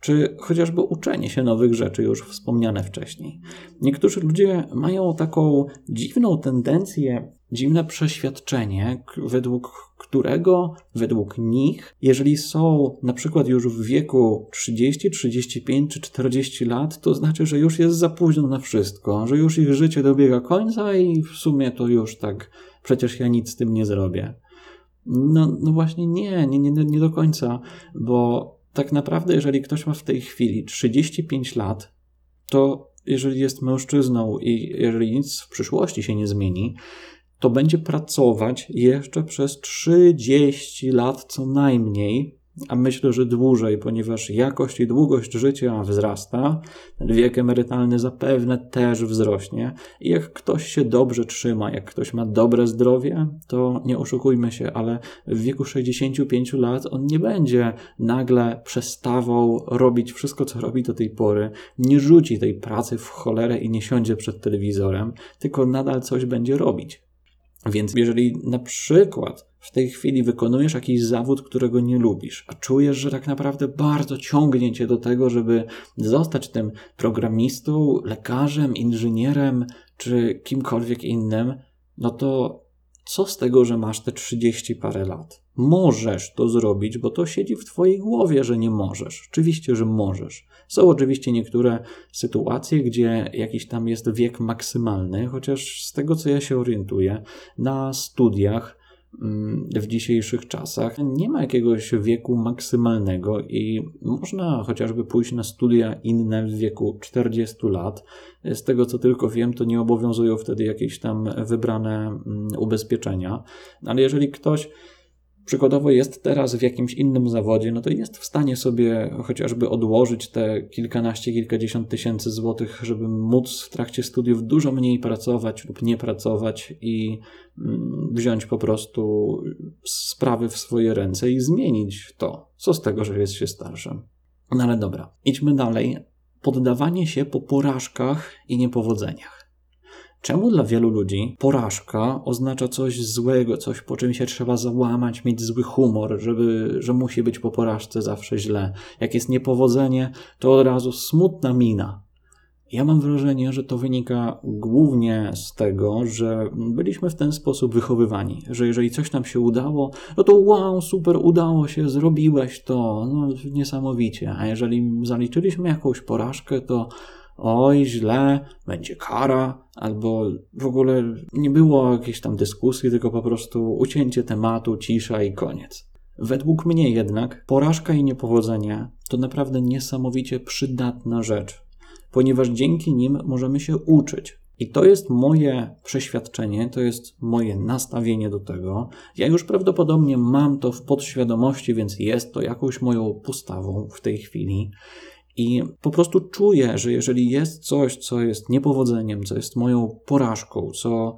Czy chociażby uczenie się nowych rzeczy, już wspomniane wcześniej. Niektórzy ludzie mają taką dziwną tendencję dziwne przeświadczenie, według którego, według nich, jeżeli są na przykład już w wieku 30, 35 czy 40 lat, to znaczy, że już jest za późno na wszystko, że już ich życie dobiega końca i w sumie to już tak, przecież ja nic z tym nie zrobię. No, no właśnie nie, nie, nie, nie do końca, bo tak naprawdę, jeżeli ktoś ma w tej chwili 35 lat, to jeżeli jest mężczyzną i jeżeli nic w przyszłości się nie zmieni, to będzie pracować jeszcze przez 30 lat co najmniej, a myślę, że dłużej, ponieważ jakość i długość życia wzrasta, wiek emerytalny zapewne też wzrośnie i jak ktoś się dobrze trzyma, jak ktoś ma dobre zdrowie, to nie oszukujmy się, ale w wieku 65 lat on nie będzie nagle przestawał robić wszystko, co robi do tej pory, nie rzuci tej pracy w cholerę i nie siądzie przed telewizorem, tylko nadal coś będzie robić. Więc jeżeli na przykład w tej chwili wykonujesz jakiś zawód, którego nie lubisz, a czujesz, że tak naprawdę bardzo ciągnie cię do tego, żeby zostać tym programistą, lekarzem, inżynierem czy kimkolwiek innym, no to co z tego, że masz te 30 parę lat? Możesz to zrobić, bo to siedzi w Twojej głowie, że nie możesz. Oczywiście, że możesz. Są oczywiście niektóre sytuacje, gdzie jakiś tam jest wiek maksymalny, chociaż z tego co ja się orientuję, na studiach w dzisiejszych czasach nie ma jakiegoś wieku maksymalnego i można chociażby pójść na studia inne w wieku 40 lat. Z tego co tylko wiem, to nie obowiązują wtedy jakieś tam wybrane mm, ubezpieczenia, ale jeżeli ktoś przykładowo jest teraz w jakimś innym zawodzie, no to jest w stanie sobie chociażby odłożyć te kilkanaście, kilkadziesiąt tysięcy złotych, żeby móc w trakcie studiów dużo mniej pracować lub nie pracować i mm, wziąć po prostu sprawy w swoje ręce i zmienić to. Co z tego, że jest się starszym? No ale dobra, idźmy dalej. Poddawanie się po porażkach i niepowodzeniach. Czemu dla wielu ludzi porażka oznacza coś złego, coś po czym się trzeba załamać, mieć zły humor, żeby, że musi być po porażce zawsze źle? Jak jest niepowodzenie, to od razu smutna mina. Ja mam wrażenie, że to wynika głównie z tego, że byliśmy w ten sposób wychowywani, że jeżeli coś nam się udało, no to wow, super, udało się, zrobiłeś to, no niesamowicie. A jeżeli zaliczyliśmy jakąś porażkę, to oj, źle, będzie kara, albo w ogóle nie było jakiejś tam dyskusji, tylko po prostu ucięcie tematu, cisza i koniec. Według mnie jednak porażka i niepowodzenie to naprawdę niesamowicie przydatna rzecz, ponieważ dzięki nim możemy się uczyć. I to jest moje przeświadczenie, to jest moje nastawienie do tego. Ja już prawdopodobnie mam to w podświadomości, więc jest to jakąś moją postawą w tej chwili. I po prostu czuję, że jeżeli jest coś, co jest niepowodzeniem, co jest moją porażką, co,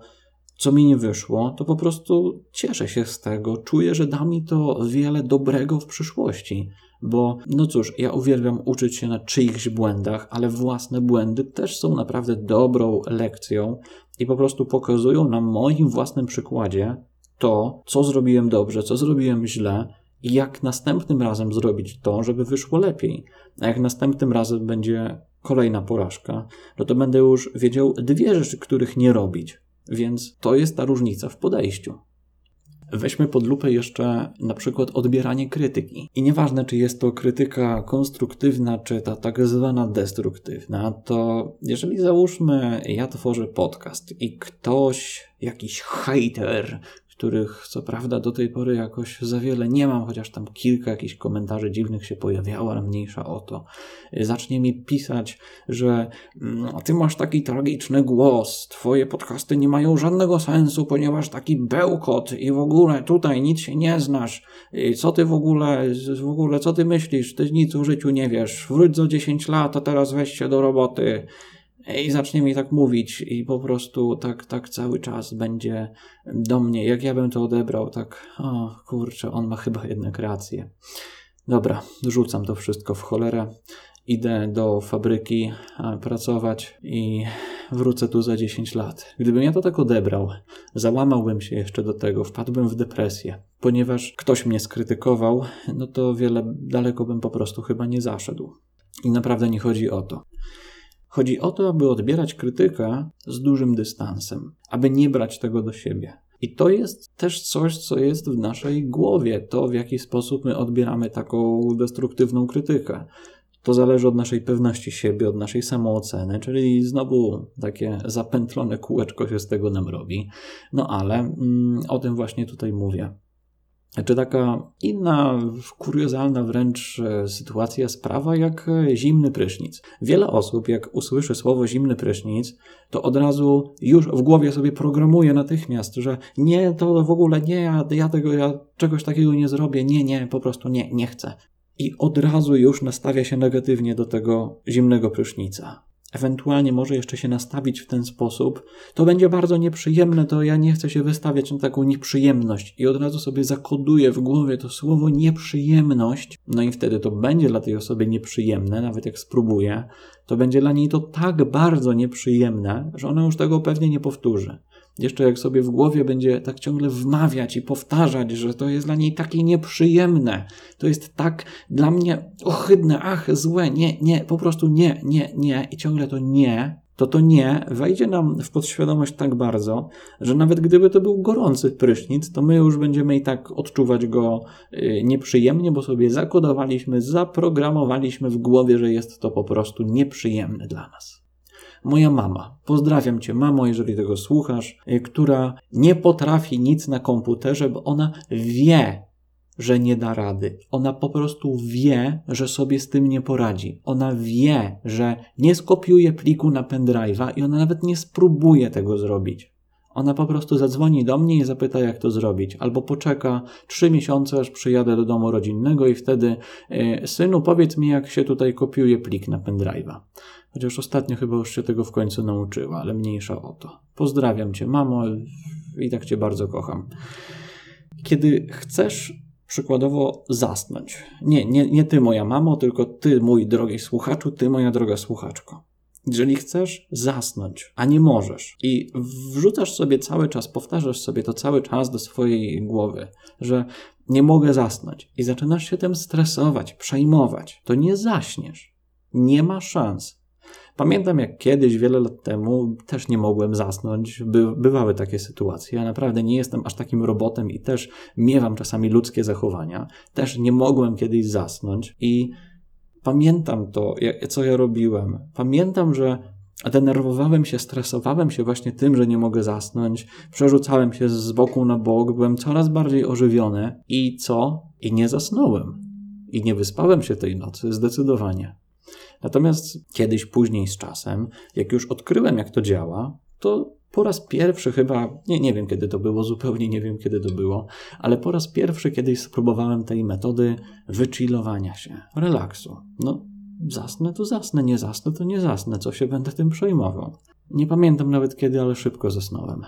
co mi nie wyszło, to po prostu cieszę się z tego. Czuję, że da mi to wiele dobrego w przyszłości. Bo, no cóż, ja uwielbiam uczyć się na czyichś błędach, ale własne błędy też są naprawdę dobrą lekcją i po prostu pokazują na moim własnym przykładzie to, co zrobiłem dobrze, co zrobiłem źle jak następnym razem zrobić to, żeby wyszło lepiej. A jak następnym razem będzie kolejna porażka, no to będę już wiedział dwie rzeczy, których nie robić. Więc to jest ta różnica w podejściu. Weźmy pod lupę jeszcze na przykład odbieranie krytyki. I nieważne, czy jest to krytyka konstruktywna, czy ta tak zwana destruktywna, to jeżeli załóżmy, ja tworzę podcast i ktoś, jakiś hater, których co prawda do tej pory jakoś za wiele nie mam, chociaż tam kilka jakichś komentarzy dziwnych się pojawiało, ale mniejsza o to. Zacznie mi pisać, że no, ty masz taki tragiczny głos, twoje podcasty nie mają żadnego sensu, ponieważ taki bełkot i w ogóle tutaj nic się nie znasz. Co ty w ogóle, w ogóle co ty myślisz? Ty nic o życiu nie wiesz. Wróć za 10 lat, a teraz weź się do roboty i zacznie mi tak mówić i po prostu tak, tak cały czas będzie do mnie. Jak ja bym to odebrał, tak, o kurczę, on ma chyba jednak rację. Dobra, rzucam to wszystko w cholerę. Idę do fabryki pracować i wrócę tu za 10 lat. Gdybym ja to tak odebrał, załamałbym się jeszcze do tego, wpadłbym w depresję. Ponieważ ktoś mnie skrytykował, no to wiele daleko bym po prostu chyba nie zaszedł. I naprawdę nie chodzi o to. Chodzi o to, aby odbierać krytykę z dużym dystansem, aby nie brać tego do siebie. I to jest też coś, co jest w naszej głowie, to w jaki sposób my odbieramy taką destruktywną krytykę. To zależy od naszej pewności siebie, od naszej samooceny, czyli znowu takie zapętlone kółeczko się z tego nam robi. No ale mm, o tym właśnie tutaj mówię. Czy taka inna, kuriozalna wręcz e, sytuacja, sprawa jak e, zimny prysznic. Wiele osób, jak usłyszy słowo zimny prysznic, to od razu już w głowie sobie programuje natychmiast, że nie, to w ogóle nie, ja, ja tego, ja czegoś takiego nie zrobię, nie, nie, po prostu nie, nie chcę. I od razu już nastawia się negatywnie do tego zimnego prysznica ewentualnie może jeszcze się nastawić w ten sposób, to będzie bardzo nieprzyjemne, to ja nie chcę się wystawiać na taką nieprzyjemność i od razu sobie zakoduję w głowie to słowo nieprzyjemność, no i wtedy to będzie dla tej osoby nieprzyjemne, nawet jak spróbuję, to będzie dla niej to tak bardzo nieprzyjemne, że ona już tego pewnie nie powtórzy. Jeszcze jak sobie w głowie będzie tak ciągle wmawiać i powtarzać, że to jest dla niej takie nieprzyjemne, to jest tak dla mnie ohydne, ach, złe, nie, nie, po prostu nie, nie, nie i ciągle to nie, to to nie wejdzie nam w podświadomość tak bardzo, że nawet gdyby to był gorący prysznic, to my już będziemy i tak odczuwać go y, nieprzyjemnie, bo sobie zakodowaliśmy, zaprogramowaliśmy w głowie, że jest to po prostu nieprzyjemne dla nas moja mama. Pozdrawiam cię, mamo, jeżeli tego słuchasz, y, która nie potrafi nic na komputerze, bo ona wie, że nie da rady. Ona po prostu wie, że sobie z tym nie poradzi. Ona wie, że nie skopiuje pliku na pendrive'a i ona nawet nie spróbuje tego zrobić. Ona po prostu zadzwoni do mnie i zapyta, jak to zrobić, albo poczeka trzy miesiące, aż przyjadę do domu rodzinnego i wtedy, yy, synu, powiedz mi, jak się tutaj kopiuje plik na pendrive'a. Chociaż ostatnio chyba już się tego w końcu nauczyła, ale mniejsza o to. Pozdrawiam cię, mamo, i tak cię bardzo kocham. Kiedy chcesz przykładowo zasnąć, nie, nie, nie ty, moja mamo, tylko ty, mój drogi słuchaczu, ty, moja droga słuchaczko. Jeżeli chcesz zasnąć, a nie możesz, i wrzucasz sobie cały czas, powtarzasz sobie to cały czas do swojej głowy, że nie mogę zasnąć, i zaczynasz się tym stresować, przejmować, to nie zaśniesz. Nie ma szans. Pamiętam jak kiedyś, wiele lat temu, też nie mogłem zasnąć. By, bywały takie sytuacje. Ja naprawdę nie jestem aż takim robotem i też miewam czasami ludzkie zachowania. Też nie mogłem kiedyś zasnąć i pamiętam to, co ja robiłem. Pamiętam, że Denerwowałem się, stresowałem się właśnie tym, że nie mogę zasnąć, przerzucałem się z boku na bok, byłem coraz bardziej ożywiony i co? I nie zasnąłem. I nie wyspałem się tej nocy, zdecydowanie. Natomiast kiedyś później z czasem, jak już odkryłem, jak to działa, to po raz pierwszy chyba, nie, nie wiem kiedy to było, zupełnie nie wiem kiedy to było, ale po raz pierwszy kiedyś spróbowałem tej metody wychillowania się, relaksu. No, zasnę to zasnę, nie zasnę to nie zasnę, co się będę tym przejmował. Nie pamiętam nawet kiedy, ale szybko zasnąłem.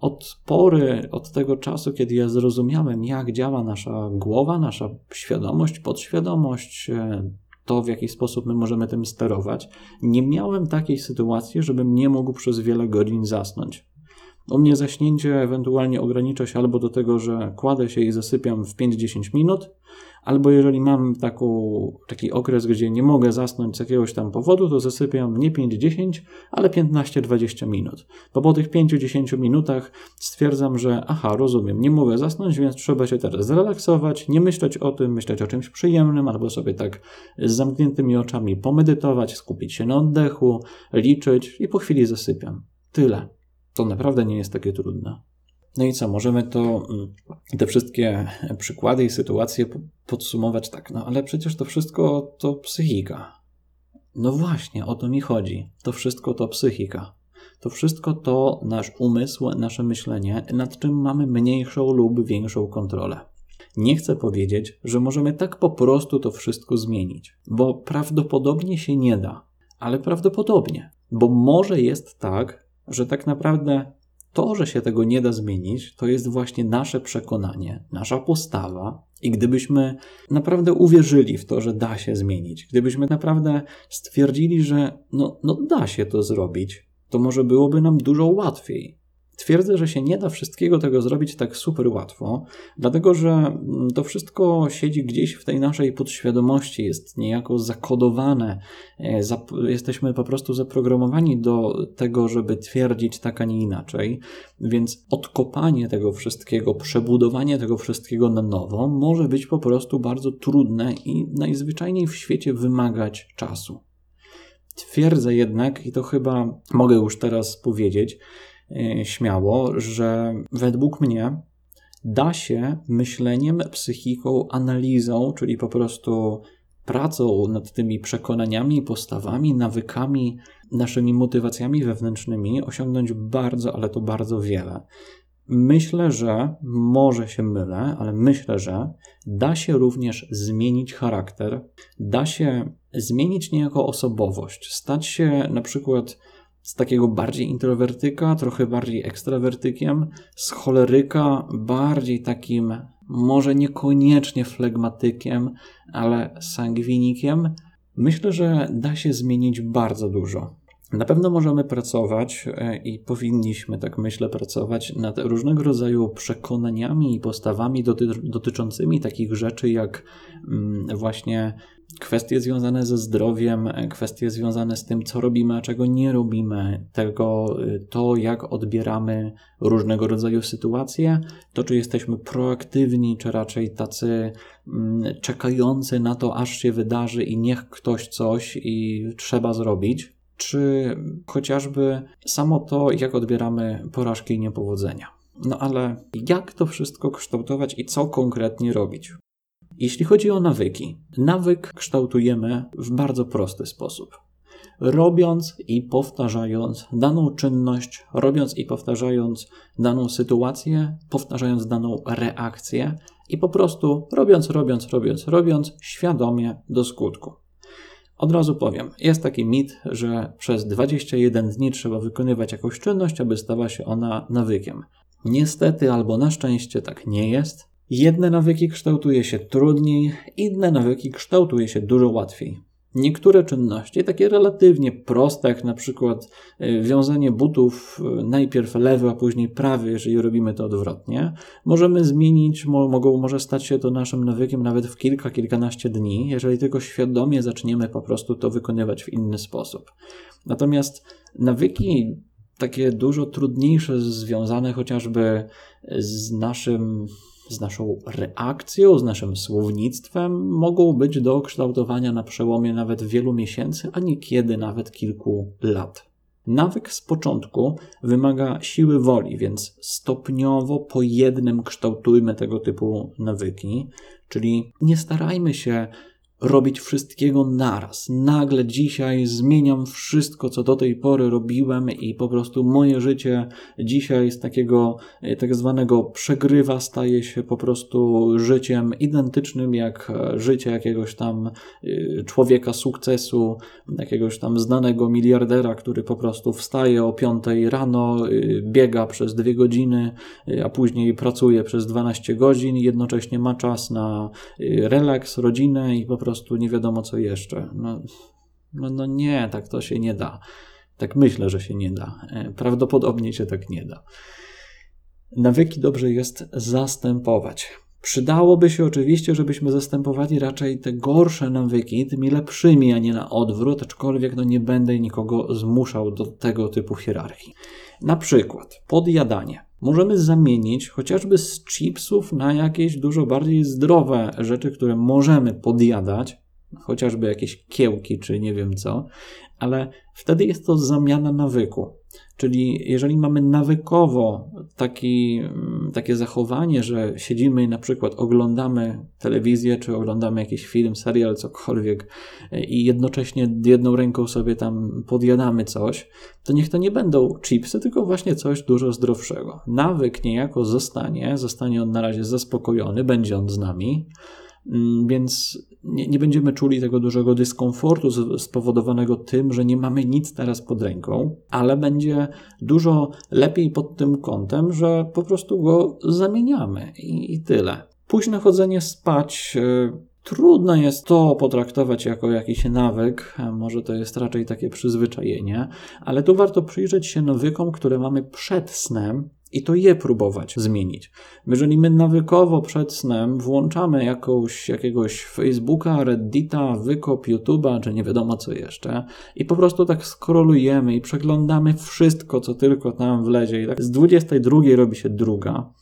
Od pory, od tego czasu, kiedy ja zrozumiałem, jak działa nasza głowa, nasza świadomość, podświadomość, e, to w jaki sposób my możemy tym sterować, nie miałem takiej sytuacji, żebym nie mógł przez wiele godzin zasnąć. U mnie zaśnięcie ewentualnie ogranicza się albo do tego, że kładę się i zasypiam w 5-10 minut, albo jeżeli mam taką, taki okres, gdzie nie mogę zasnąć z jakiegoś tam powodu, to zasypiam nie 5-10, ale 15-20 minut. Bo po tych 5-10 minutach stwierdzam, że aha, rozumiem, nie mogę zasnąć, więc trzeba się teraz zrelaksować, nie myśleć o tym, myśleć o czymś przyjemnym, albo sobie tak z zamkniętymi oczami pomedytować, skupić się na oddechu, liczyć i po chwili zasypiam. Tyle. To naprawdę nie jest takie trudne. No i co, możemy to, mm, te wszystkie przykłady i sytuacje podsumować tak, no ale przecież to wszystko to psychika. No właśnie, o to mi chodzi. To wszystko to psychika. To wszystko to nasz umysł, nasze myślenie, nad czym mamy mniejszą lub większą kontrolę. Nie chcę powiedzieć, że możemy tak po prostu to wszystko zmienić, bo prawdopodobnie się nie da, ale prawdopodobnie, bo może jest tak, że tak naprawdę to, że się tego nie da zmienić, to jest właśnie nasze przekonanie, nasza postawa. I gdybyśmy naprawdę uwierzyli w to, że da się zmienić, gdybyśmy naprawdę stwierdzili, że no, no da się to zrobić, to może byłoby nam dużo łatwiej. Twierdzę, że się nie da wszystkiego tego zrobić tak super łatwo, dlatego że mm, to wszystko siedzi gdzieś w tej naszej podświadomości, jest niejako zakodowane. E, jesteśmy po prostu zaprogramowani do tego, żeby twierdzić tak, a nie inaczej. Więc odkopanie tego wszystkiego, przebudowanie tego wszystkiego na nowo może być po prostu bardzo trudne i najzwyczajniej w świecie wymagać czasu. Twierdzę jednak, i to chyba mogę już teraz powiedzieć, śmiało, że według mnie da się myśleniem, psychiką, analizą, czyli po prostu pracą nad tymi przekonaniami, postawami, nawykami, naszymi motywacjami wewnętrznymi osiągnąć bardzo, ale to bardzo wiele. Myślę, że może się mylę, ale myślę, że da się również zmienić charakter, da się zmienić niejako osobowość, stać się na przykład z takiego bardziej introwertyka, trochę bardziej ekstrawertykiem, z choleryka bardziej takim, może niekoniecznie flegmatykiem, ale sangwinikiem. Myślę, że da się zmienić bardzo dużo. Na pewno możemy pracować e, i powinniśmy, tak myślę, pracować nad różnego rodzaju przekonaniami i postawami doty dotyczącymi takich rzeczy jak mm, właśnie kwestie związane ze zdrowiem, kwestie związane z tym, co robimy, a czego nie robimy, tego, e, to jak odbieramy różnego rodzaju sytuacje, to czy jesteśmy proaktywni, czy raczej tacy mm, czekający na to, aż się wydarzy i niech ktoś coś i trzeba zrobić, czy chociażby samo to, jak odbieramy porażki i niepowodzenia. No ale jak to wszystko kształtować i co konkretnie robić? Jeśli chodzi o nawyki, nawyk kształtujemy w bardzo prosty sposób. Robiąc i powtarzając daną czynność, robiąc i powtarzając daną sytuację, powtarzając daną reakcję i po prostu robiąc, robiąc, robiąc, robiąc świadomie do skutku. Od razu powiem, jest taki mit, że przez 21 dni trzeba wykonywać jakąś czynność, aby stała się ona nawykiem. Niestety albo na szczęście tak nie jest. Jedne nawyki kształtuje się trudniej, inne nawyki kształtuje się dużo łatwiej. Niektóre czynności, takie relatywnie proste, jak na przykład y, wiązanie butów y, najpierw lewy, a później prawy, jeżeli robimy to odwrotnie, możemy zmienić, mogą, może stać się to naszym nawykiem nawet w kilka, kilkanaście dni, jeżeli tylko świadomie zaczniemy po prostu to wykonywać w inny sposób. Natomiast nawyki takie dużo trudniejsze, związane chociażby z naszym z naszą reakcją, z naszym słownictwem mogą być do kształtowania na przełomie nawet wielu miesięcy, a niekiedy nawet kilku lat. Nawyk z początku wymaga siły woli, więc stopniowo po jednym kształtujmy tego typu nawyki, czyli nie starajmy się robić wszystkiego naraz. Nagle dzisiaj zmieniam wszystko, co do tej pory robiłem i po prostu moje życie dzisiaj z takiego e, tak zwanego przegrywa staje się po prostu życiem identycznym jak e, życie jakiegoś tam e, człowieka sukcesu, jakiegoś tam znanego miliardera, który po prostu wstaje o 5 rano, biega przez dwie godziny, a później pracuje przez 12 godzin jednocześnie ma czas na relaks, rodzinę i po prostu nie wiadomo co jeszcze. No, no, no nie, tak to się nie da. Tak myślę, że się nie da. E, prawdopodobnie się tak nie da. Nawyki dobrze jest zastępować. Przydałoby się oczywiście, żebyśmy zastępowali raczej te gorsze nawyki tymi lepszymi, a nie na odwrót, aczkolwiek no nie będę nikogo zmuszał do tego typu hierarchii. Na przykład podjadanie możemy zamienić chociażby z chipsów na jakieś dużo bardziej zdrowe rzeczy, które możemy podjadać, chociażby jakieś kiełki czy nie wiem co, ale wtedy jest to zamiana nawyku. Czyli jeżeli mamy nawykowo taki, mm, takie zachowanie, że siedzimy i na przykład oglądamy telewizję, czy oglądamy jakiś film, serial, cokolwiek e, i jednocześnie jedną ręką sobie tam podjadamy coś, to niech to nie będą chipsy, tylko właśnie coś dużo zdrowszego. Nawyk niejako zostanie, zostanie on na razie zaspokojony, będzie on z nami, więc nie, nie będziemy czuli tego dużego dyskomfortu spowodowanego tym, że nie mamy nic teraz pod ręką, ale będzie dużo lepiej pod tym kątem, że po prostu go zamieniamy i, i tyle. Późne chodzenie spać. Yy, Trudno jest to potraktować jako jakiś nawyk, może to jest raczej takie przyzwyczajenie, ale tu warto przyjrzeć się nawykom, które mamy przed snem i to je próbować zmienić. Jeżeli my nawykowo przed snem włączamy jakąś, jakiegoś Facebooka, Reddita, wykop, YouTube'a, czy nie wiadomo co jeszcze, i po prostu tak skrolujemy i przeglądamy wszystko, co tylko tam wlezie, i tak z 22 robi się druga,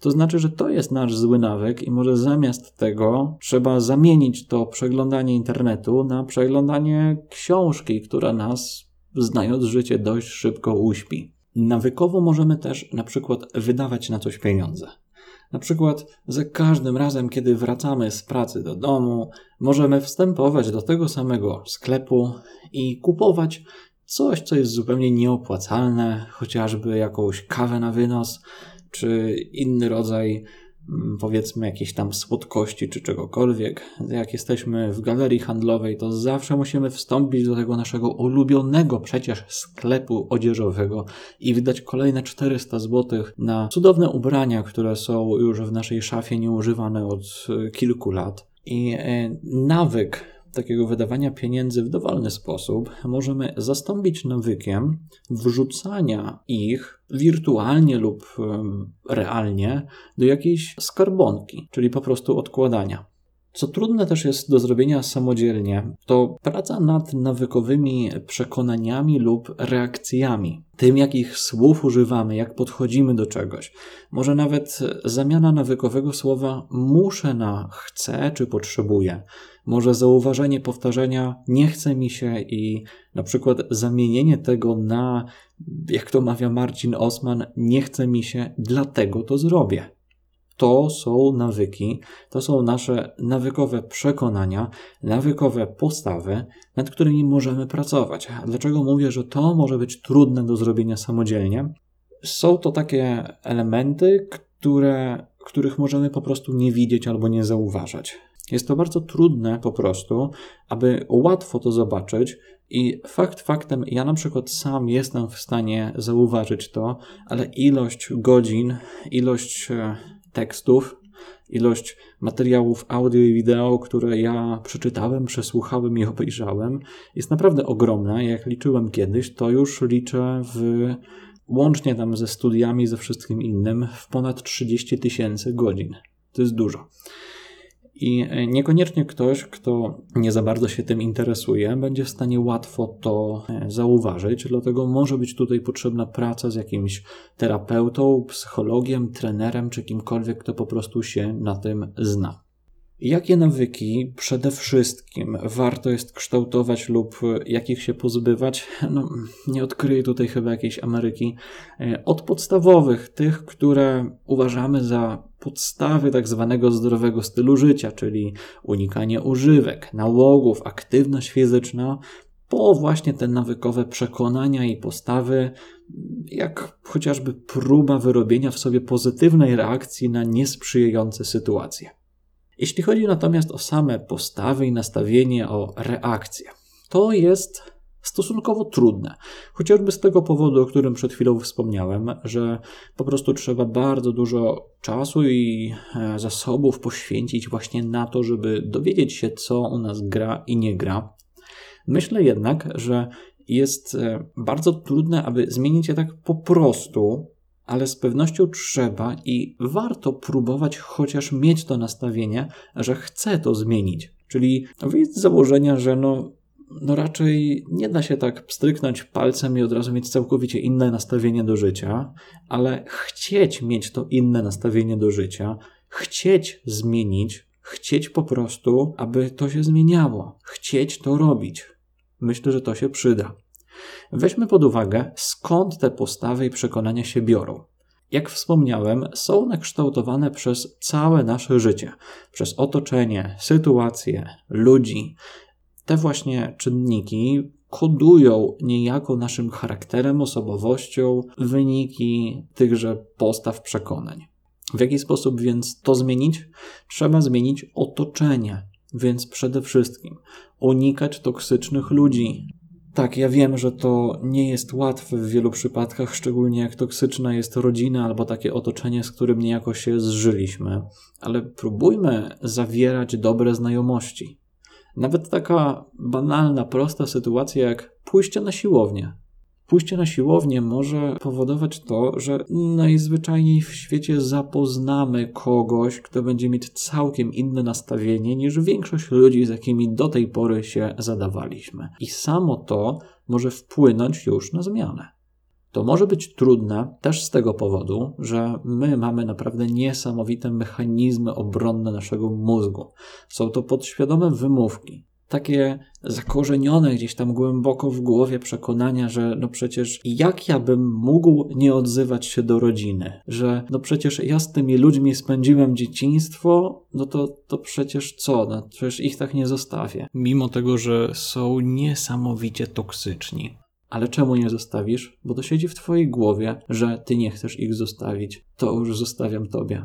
to znaczy, że to jest nasz zły nawyk i może zamiast tego trzeba zamienić to przeglądanie internetu na przeglądanie książki, która nas, znając życie, dość szybko uśpi. Nawykowo możemy też na przykład wydawać na coś pieniądze. Na przykład za każdym razem, kiedy wracamy z pracy do domu, możemy wstępować do tego samego sklepu i kupować coś, co jest zupełnie nieopłacalne, chociażby jakąś kawę na wynos, czy inny rodzaj powiedzmy jakiejś tam słodkości czy czegokolwiek. Jak jesteśmy w galerii handlowej, to zawsze musimy wstąpić do tego naszego ulubionego przecież sklepu odzieżowego i wydać kolejne 400 zł na cudowne ubrania, które są już w naszej szafie nieużywane od e, kilku lat. I e, nawyk takiego wydawania pieniędzy w dowolny sposób możemy zastąpić nawykiem wrzucania ich wirtualnie lub realnie do jakiejś skarbonki, czyli po prostu odkładania. Co trudne też jest do zrobienia samodzielnie, to praca nad nawykowymi przekonaniami lub reakcjami. Tym, jakich słów używamy, jak podchodzimy do czegoś. Może nawet zamiana nawykowego słowa muszę na chcę czy potrzebuję. Może zauważenie powtarzania nie chce mi się i na przykład zamienienie tego na, jak to mawia Marcin Osman, nie chce mi się, dlatego to zrobię. To są nawyki, to są nasze nawykowe przekonania, nawykowe postawy, nad którymi możemy pracować. Dlaczego mówię, że to może być trudne do zrobienia samodzielnie? Są to takie elementy, które, których możemy po prostu nie widzieć albo nie zauważać. Jest to bardzo trudne po prostu, aby łatwo to zobaczyć, i fakt faktem, ja na przykład sam jestem w stanie zauważyć to, ale ilość godzin, ilość e, tekstów, ilość materiałów audio i wideo, które ja przeczytałem, przesłuchałem i obejrzałem, jest naprawdę ogromna. Jak liczyłem kiedyś, to już liczę w łącznie tam ze studiami, ze wszystkim innym, w ponad 30 tysięcy godzin. To jest dużo. I e, niekoniecznie ktoś, kto nie za bardzo się tym interesuje, będzie w stanie łatwo to e, zauważyć, dlatego może być tutaj potrzebna praca z jakimś terapeutą, psychologiem, trenerem czy kimkolwiek, kto po prostu się na tym zna. Jakie nawyki przede wszystkim warto jest kształtować lub jakich się pozbywać? No, nie odkryję tutaj chyba jakiejś Ameryki. E, od podstawowych, tych, które uważamy za podstawy tak zwanego zdrowego stylu życia, czyli unikanie używek, nałogów, aktywność fizyczna, po właśnie te nawykowe przekonania i postawy, jak chociażby próba wyrobienia w sobie pozytywnej reakcji na niesprzyjające sytuacje. Jeśli chodzi natomiast o same postawy i nastawienie, o reakcję, to jest stosunkowo trudne. Chociażby z tego powodu, o którym przed chwilą wspomniałem, że po prostu trzeba bardzo dużo czasu i e, zasobów poświęcić właśnie na to, żeby dowiedzieć się, co u nas gra i nie gra. Myślę jednak, że jest e, bardzo trudne, aby zmienić je tak po prostu, ale z pewnością trzeba i warto próbować chociaż mieć to nastawienie, że chcę to zmienić. Czyli wyjść z założenia, że no no raczej nie da się tak stryknąć palcem i od razu mieć całkowicie inne nastawienie do życia, ale chcieć mieć to inne nastawienie do życia, chcieć zmienić, chcieć po prostu, aby to się zmieniało, chcieć to robić. Myślę, że to się przyda. Weźmy pod uwagę, skąd te postawy i przekonania się biorą. Jak wspomniałem, są one kształtowane przez całe nasze życie, przez otoczenie, sytuacje, ludzi, te właśnie czynniki kodują niejako naszym charakterem, osobowością wyniki tychże postaw przekonań. W jaki sposób więc to zmienić? Trzeba zmienić otoczenie, więc przede wszystkim unikać toksycznych ludzi. Tak, ja wiem, że to nie jest łatwe w wielu przypadkach, szczególnie jak toksyczna jest rodzina albo takie otoczenie, z którym niejako się zżyliśmy, ale próbujmy zawierać dobre znajomości. Nawet taka banalna, prosta sytuacja jak pójście na siłownię. Pójście na siłownię może powodować to, że najzwyczajniej w świecie zapoznamy kogoś, kto będzie mieć całkiem inne nastawienie niż większość ludzi, z jakimi do tej pory się zadawaliśmy. I samo to może wpłynąć już na zmianę. To może być trudne też z tego powodu, że my mamy naprawdę niesamowite mechanizmy obronne naszego mózgu. Są to podświadome wymówki, takie zakorzenione gdzieś tam głęboko w głowie przekonania, że no przecież jak ja bym mógł nie odzywać się do rodziny, że no przecież ja z tymi ludźmi spędziłem dzieciństwo, no to, to przecież co, no przecież ich tak nie zostawię. Mimo tego, że są niesamowicie toksyczni. Ale czemu nie zostawisz? Bo to siedzi w twojej głowie, że ty nie chcesz ich zostawić. To już zostawiam tobie.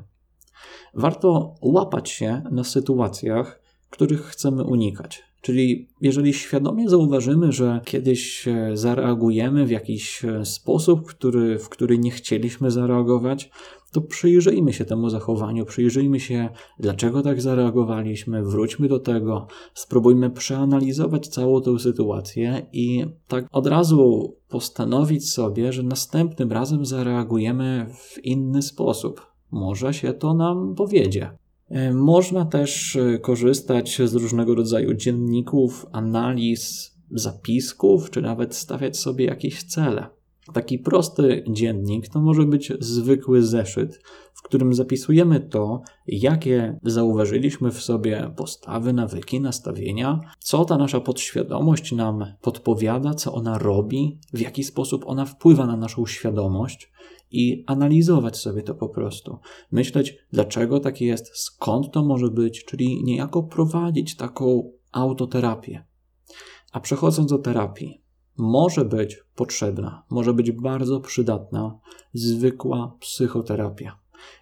Warto łapać się na sytuacjach, których chcemy unikać. Czyli jeżeli świadomie zauważymy, że kiedyś zareagujemy w jakiś sposób, który, w który nie chcieliśmy zareagować, to przyjrzyjmy się temu zachowaniu, przyjrzyjmy się, dlaczego tak zareagowaliśmy, wróćmy do tego, spróbujmy przeanalizować całą tę sytuację i tak od razu postanowić sobie, że następnym razem zareagujemy w inny sposób. Może się to nam powiedzie. E, można też e, korzystać z różnego rodzaju dzienników, analiz, zapisków, czy nawet stawiać sobie jakieś cele. Taki prosty dziennik to może być zwykły zeszyt, w którym zapisujemy to, jakie zauważyliśmy w sobie postawy, nawyki, nastawienia, co ta nasza podświadomość nam podpowiada, co ona robi, w jaki sposób ona wpływa na naszą świadomość i analizować sobie to po prostu. Myśleć, dlaczego tak jest, skąd to może być, czyli niejako prowadzić taką autoterapię. A przechodząc do terapii, może być potrzebna, może być bardzo przydatna zwykła psychoterapia.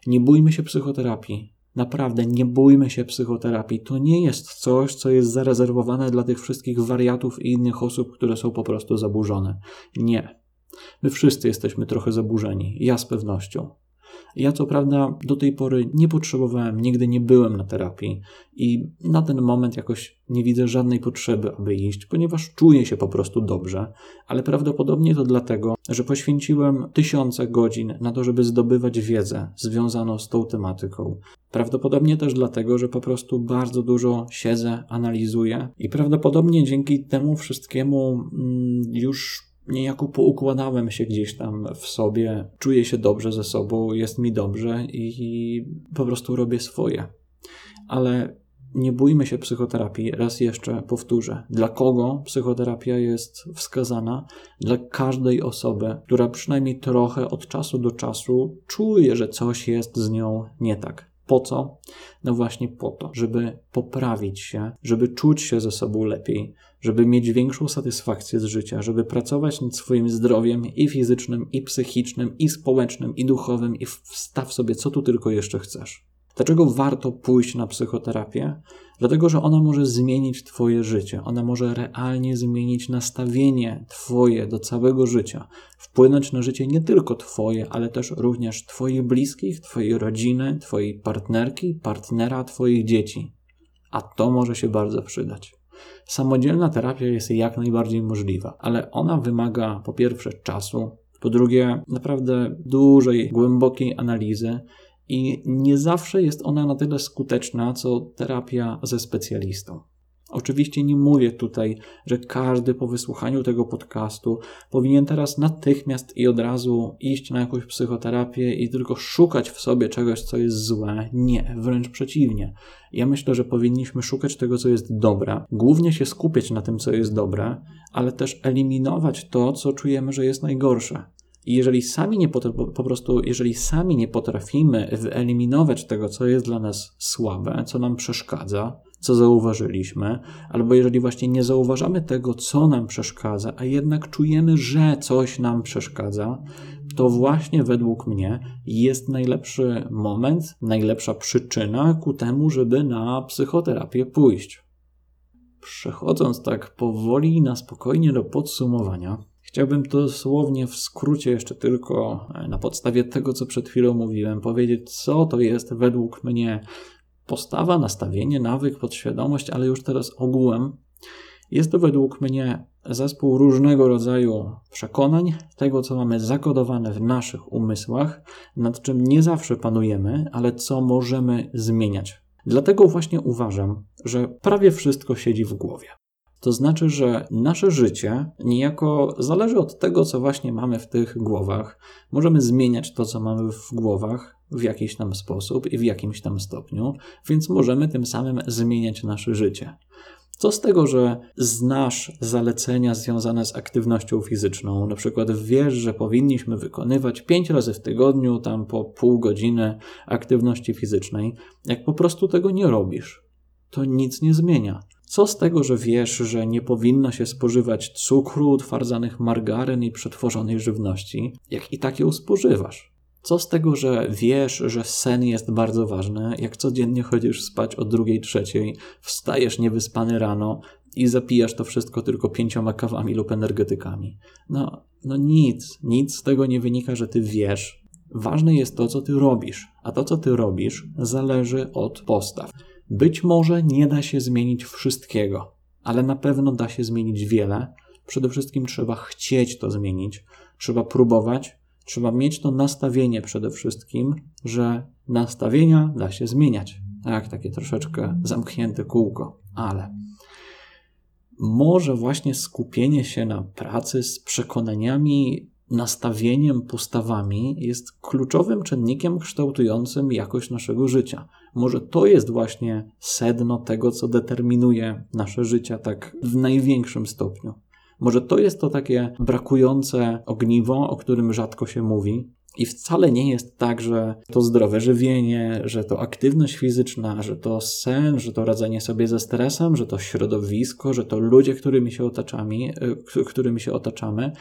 Nie bójmy się psychoterapii. Naprawdę, nie bójmy się psychoterapii. To nie jest coś, co jest zarezerwowane dla tych wszystkich wariatów i innych osób, które są po prostu zaburzone. Nie. My wszyscy jesteśmy trochę zaburzeni, ja z pewnością. Ja co prawda do tej pory nie potrzebowałem, nigdy nie byłem na terapii i na ten moment jakoś nie widzę żadnej potrzeby, aby iść, ponieważ czuję się po prostu dobrze, ale prawdopodobnie to dlatego, że poświęciłem tysiące godzin na to, żeby zdobywać wiedzę związaną z tą tematyką. Prawdopodobnie też dlatego, że po prostu bardzo dużo siedzę, analizuję i prawdopodobnie dzięki temu wszystkiemu mm, już niejako poukładałem się gdzieś tam w sobie, czuję się dobrze ze sobą, jest mi dobrze i po prostu robię swoje. Ale nie bójmy się psychoterapii. Raz jeszcze powtórzę. Dla kogo psychoterapia jest wskazana? Dla każdej osoby, która przynajmniej trochę od czasu do czasu czuje, że coś jest z nią nie tak. Po co? No właśnie po to, żeby poprawić się, żeby czuć się ze sobą lepiej, żeby mieć większą satysfakcję z życia, żeby pracować nad swoim zdrowiem i fizycznym, i psychicznym, i społecznym, i duchowym, i wstaw sobie, co tu tylko jeszcze chcesz. Dlaczego warto pójść na psychoterapię? Dlatego, że ona może zmienić Twoje życie, ona może realnie zmienić nastawienie Twoje do całego życia, wpłynąć na życie nie tylko Twoje, ale też również Twoich bliskich, Twojej rodziny, Twojej partnerki, partnera, Twoich dzieci. A to może się bardzo przydać. Samodzielna terapia jest jak najbardziej możliwa, ale ona wymaga po pierwsze czasu, po drugie naprawdę dużej, głębokiej analizy i nie zawsze jest ona na tyle skuteczna, co terapia ze specjalistą. Oczywiście nie mówię tutaj, że każdy po wysłuchaniu tego podcastu powinien teraz natychmiast i od razu iść na jakąś psychoterapię i tylko szukać w sobie czegoś, co jest złe. Nie, wręcz przeciwnie. Ja myślę, że powinniśmy szukać tego, co jest dobre, głównie się skupiać na tym, co jest dobre, ale też eliminować to, co czujemy, że jest najgorsze. I jeżeli sami nie po prostu, jeżeli sami nie potrafimy wyeliminować tego, co jest dla nas słabe, co nam przeszkadza, co zauważyliśmy, albo jeżeli właśnie nie zauważamy tego, co nam przeszkadza, a jednak czujemy, że coś nam przeszkadza, to właśnie według mnie jest najlepszy moment, najlepsza przyczyna ku temu, żeby na psychoterapię pójść. Przechodząc tak powoli na spokojnie do podsumowania, Chciałbym dosłownie w skrócie jeszcze tylko e, na podstawie tego, co przed chwilą mówiłem, powiedzieć, co to jest według mnie postawa, nastawienie, nawyk, podświadomość, ale już teraz ogółem. Jest to według mnie zespół różnego rodzaju przekonań, tego, co mamy zakodowane w naszych umysłach, nad czym nie zawsze panujemy, ale co możemy zmieniać. Dlatego właśnie uważam, że prawie wszystko siedzi w głowie. To znaczy, że nasze życie niejako zależy od tego, co właśnie mamy w tych głowach. Możemy zmieniać to, co mamy w głowach w jakiś tam sposób i w jakimś tam stopniu, więc możemy tym samym zmieniać nasze życie. Co z tego, że znasz zalecenia związane z aktywnością fizyczną? Na przykład wiesz, że powinniśmy wykonywać 5 razy w tygodniu, tam po pół godziny aktywności fizycznej. Jak po prostu tego nie robisz, to nic nie zmienia. Co z tego, że wiesz, że nie powinno się spożywać cukru, utwardzanych margaryn i przetworzonej żywności, jak i tak ją spożywasz? Co z tego, że wiesz, że sen jest bardzo ważny, jak codziennie chodzisz spać o drugiej, trzeciej, wstajesz niewyspany rano i zapijasz to wszystko tylko pięcioma kawami lub energetykami? No, no nic, nic z tego nie wynika, że ty wiesz. Ważne jest to, co ty robisz, a to, co ty robisz, zależy od postaw. Być może nie da się zmienić wszystkiego, ale na pewno da się zmienić wiele. Przede wszystkim trzeba chcieć to zmienić, trzeba próbować, trzeba mieć to nastawienie przede wszystkim, że nastawienia da się zmieniać. Tak, takie troszeczkę zamknięte kółko, ale może właśnie skupienie się na pracy z przekonaniami nastawieniem, postawami jest kluczowym czynnikiem kształtującym jakość naszego życia. Może to jest właśnie sedno tego, co determinuje nasze życie tak w największym stopniu. Może to jest to takie brakujące ogniwo, o którym rzadko się mówi, i wcale nie jest tak, że to zdrowe żywienie, że to aktywność fizyczna, że to sen, że to radzenie sobie ze stresem, że to środowisko, że to ludzie, którymi się otaczamy, y, którymi się otaczamy,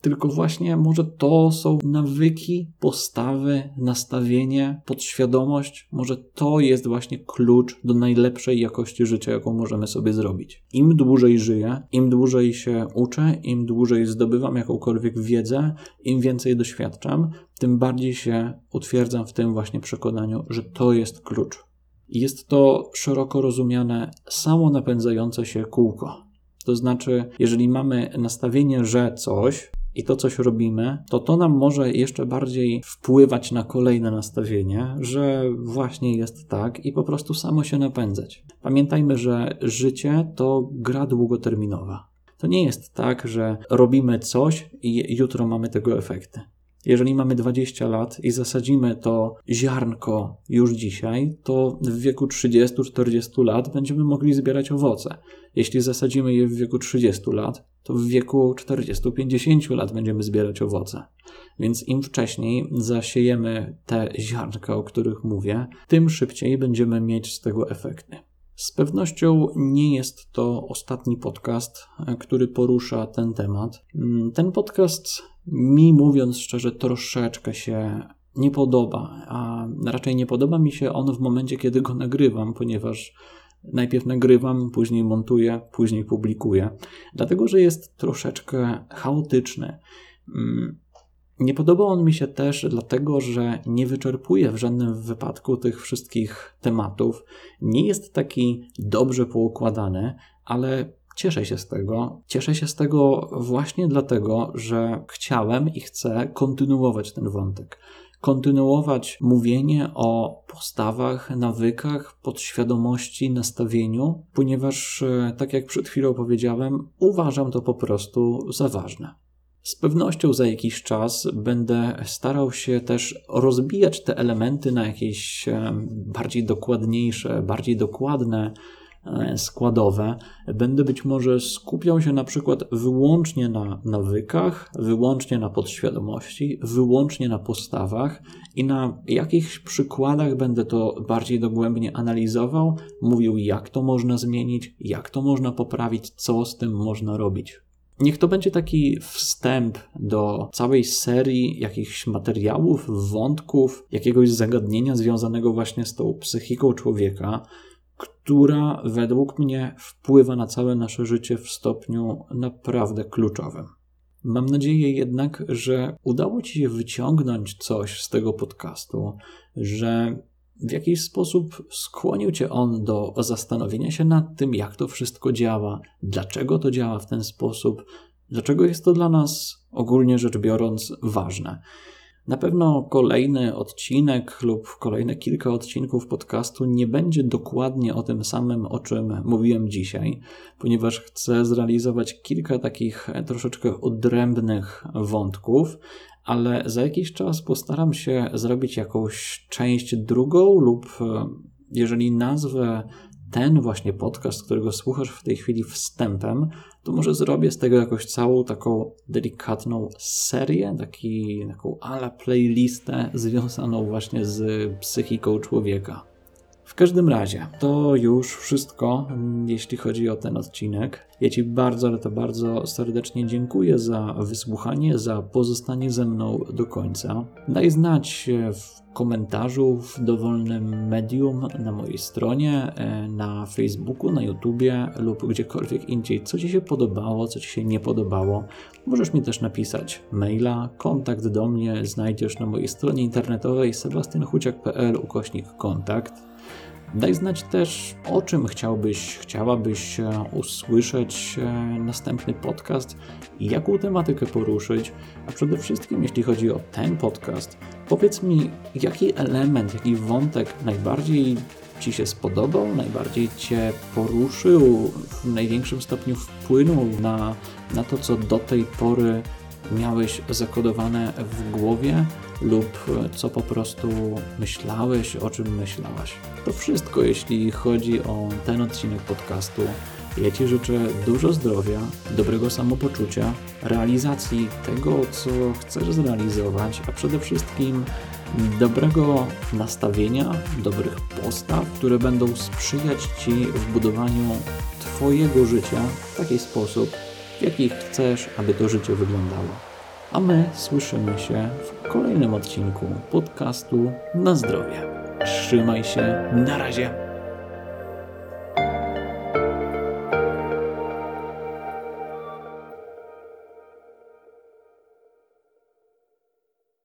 tylko właśnie może to są nawyki, postawy, nastawienie, podświadomość. Może to jest właśnie klucz do najlepszej jakości życia, jaką możemy sobie zrobić. Im dłużej żyję, im dłużej się uczę, im dłużej zdobywam jakąkolwiek wiedzę, im więcej doświadczam, tym bardziej się utwierdzam w tym właśnie przekonaniu, że to jest klucz. Jest to szeroko rozumiane samo napędzające się kółko. To znaczy, jeżeli mamy nastawienie, że coś, i to coś robimy, to to nam może jeszcze bardziej wpływać na kolejne nastawienie, że właśnie jest tak i po prostu samo się napędzać. Pamiętajmy, że życie to gra długoterminowa. To nie jest tak, że robimy coś i jutro mamy tego efekty. Jeżeli mamy 20 lat i zasadzimy to ziarnko już dzisiaj, to w wieku 30-40 lat będziemy mogli zbierać owoce. Jeśli zasadzimy je w wieku 30 lat, to w wieku 40-50 lat będziemy zbierać owoce. Więc im wcześniej zasiejemy te ziarnka, o których mówię, tym szybciej będziemy mieć z tego efekty. Z pewnością nie jest to ostatni podcast, który porusza ten temat. Ten podcast, mi mówiąc szczerze, troszeczkę się nie podoba, a raczej nie podoba mi się on w momencie, kiedy go nagrywam, ponieważ najpierw nagrywam, później montuję, później publikuję, dlatego że jest troszeczkę chaotyczny. Nie podoba on mi się też dlatego, że nie wyczerpuje w żadnym wypadku tych wszystkich tematów. Nie jest taki dobrze poukładany, ale cieszę się z tego. Cieszę się z tego właśnie dlatego, że chciałem i chcę kontynuować ten wątek. Kontynuować mówienie o postawach, nawykach, podświadomości, nastawieniu, ponieważ, e, tak jak przed chwilą powiedziałem, uważam to po prostu za ważne. Z pewnością za jakiś czas będę starał się też rozbijać te elementy na jakieś bardziej dokładniejsze, bardziej dokładne składowe. Będę być może skupiał się na przykład wyłącznie na nawykach, wyłącznie na podświadomości, wyłącznie na postawach i na jakichś przykładach będę to bardziej dogłębnie analizował, mówił jak to można zmienić, jak to można poprawić, co z tym można robić. Niech to będzie taki wstęp do całej serii jakichś materiałów, wątków, jakiegoś zagadnienia związanego właśnie z tą psychiką człowieka, która według mnie wpływa na całe nasze życie w stopniu naprawdę kluczowym. Mam nadzieję jednak, że udało Ci się wyciągnąć coś z tego podcastu, że w jakiś sposób skłonił cię on do zastanowienia się nad tym, jak to wszystko działa, dlaczego to działa w ten sposób, dlaczego jest to dla nas ogólnie rzecz biorąc ważne. Na pewno kolejny odcinek lub kolejne kilka odcinków podcastu nie będzie dokładnie o tym samym, o czym mówiłem dzisiaj, ponieważ chcę zrealizować kilka takich troszeczkę odrębnych wątków, ale za jakiś czas postaram się zrobić jakąś część drugą, lub e, jeżeli nazwę ten właśnie podcast, którego słuchasz w tej chwili wstępem, to może zrobię z tego jakąś całą taką delikatną serię, taki, taką ala playlistę związaną właśnie z psychiką człowieka. Każdym razie, to już wszystko, jeśli chodzi o ten odcinek. Ja Ci bardzo, ale to bardzo serdecznie dziękuję za wysłuchanie, za pozostanie ze mną do końca. Daj znać w komentarzu w dowolnym medium na mojej stronie, e, na Facebooku, na YouTubie lub gdziekolwiek indziej, co Ci się podobało, co Ci się nie podobało. Możesz mi też napisać maila, kontakt do mnie znajdziesz na mojej stronie internetowej sebastianchuciak.pl ukośnik kontakt. Daj znać też, o czym chciałbyś, chciałabyś e, usłyszeć e, następny podcast i jaką tematykę poruszyć. A przede wszystkim, jeśli chodzi o ten podcast, powiedz mi, jaki element, jaki wątek najbardziej Ci się spodobał, najbardziej Cię poruszył, w największym stopniu wpłynął na, na to, co do tej pory miałeś zakodowane w głowie lub co po prostu myślałeś, o czym myślałaś. To wszystko, jeśli chodzi o ten odcinek podcastu. Ja Ci życzę dużo zdrowia, dobrego samopoczucia, realizacji tego, co chcesz zrealizować, a przede wszystkim dobrego nastawienia, dobrych postaw, które będą sprzyjać Ci w budowaniu Twojego życia w taki sposób, w jaki chcesz, aby to życie wyglądało. A my słyszymy się w kolejnym odcinku podcastu Na zdrowie. Trzymaj się, na razie.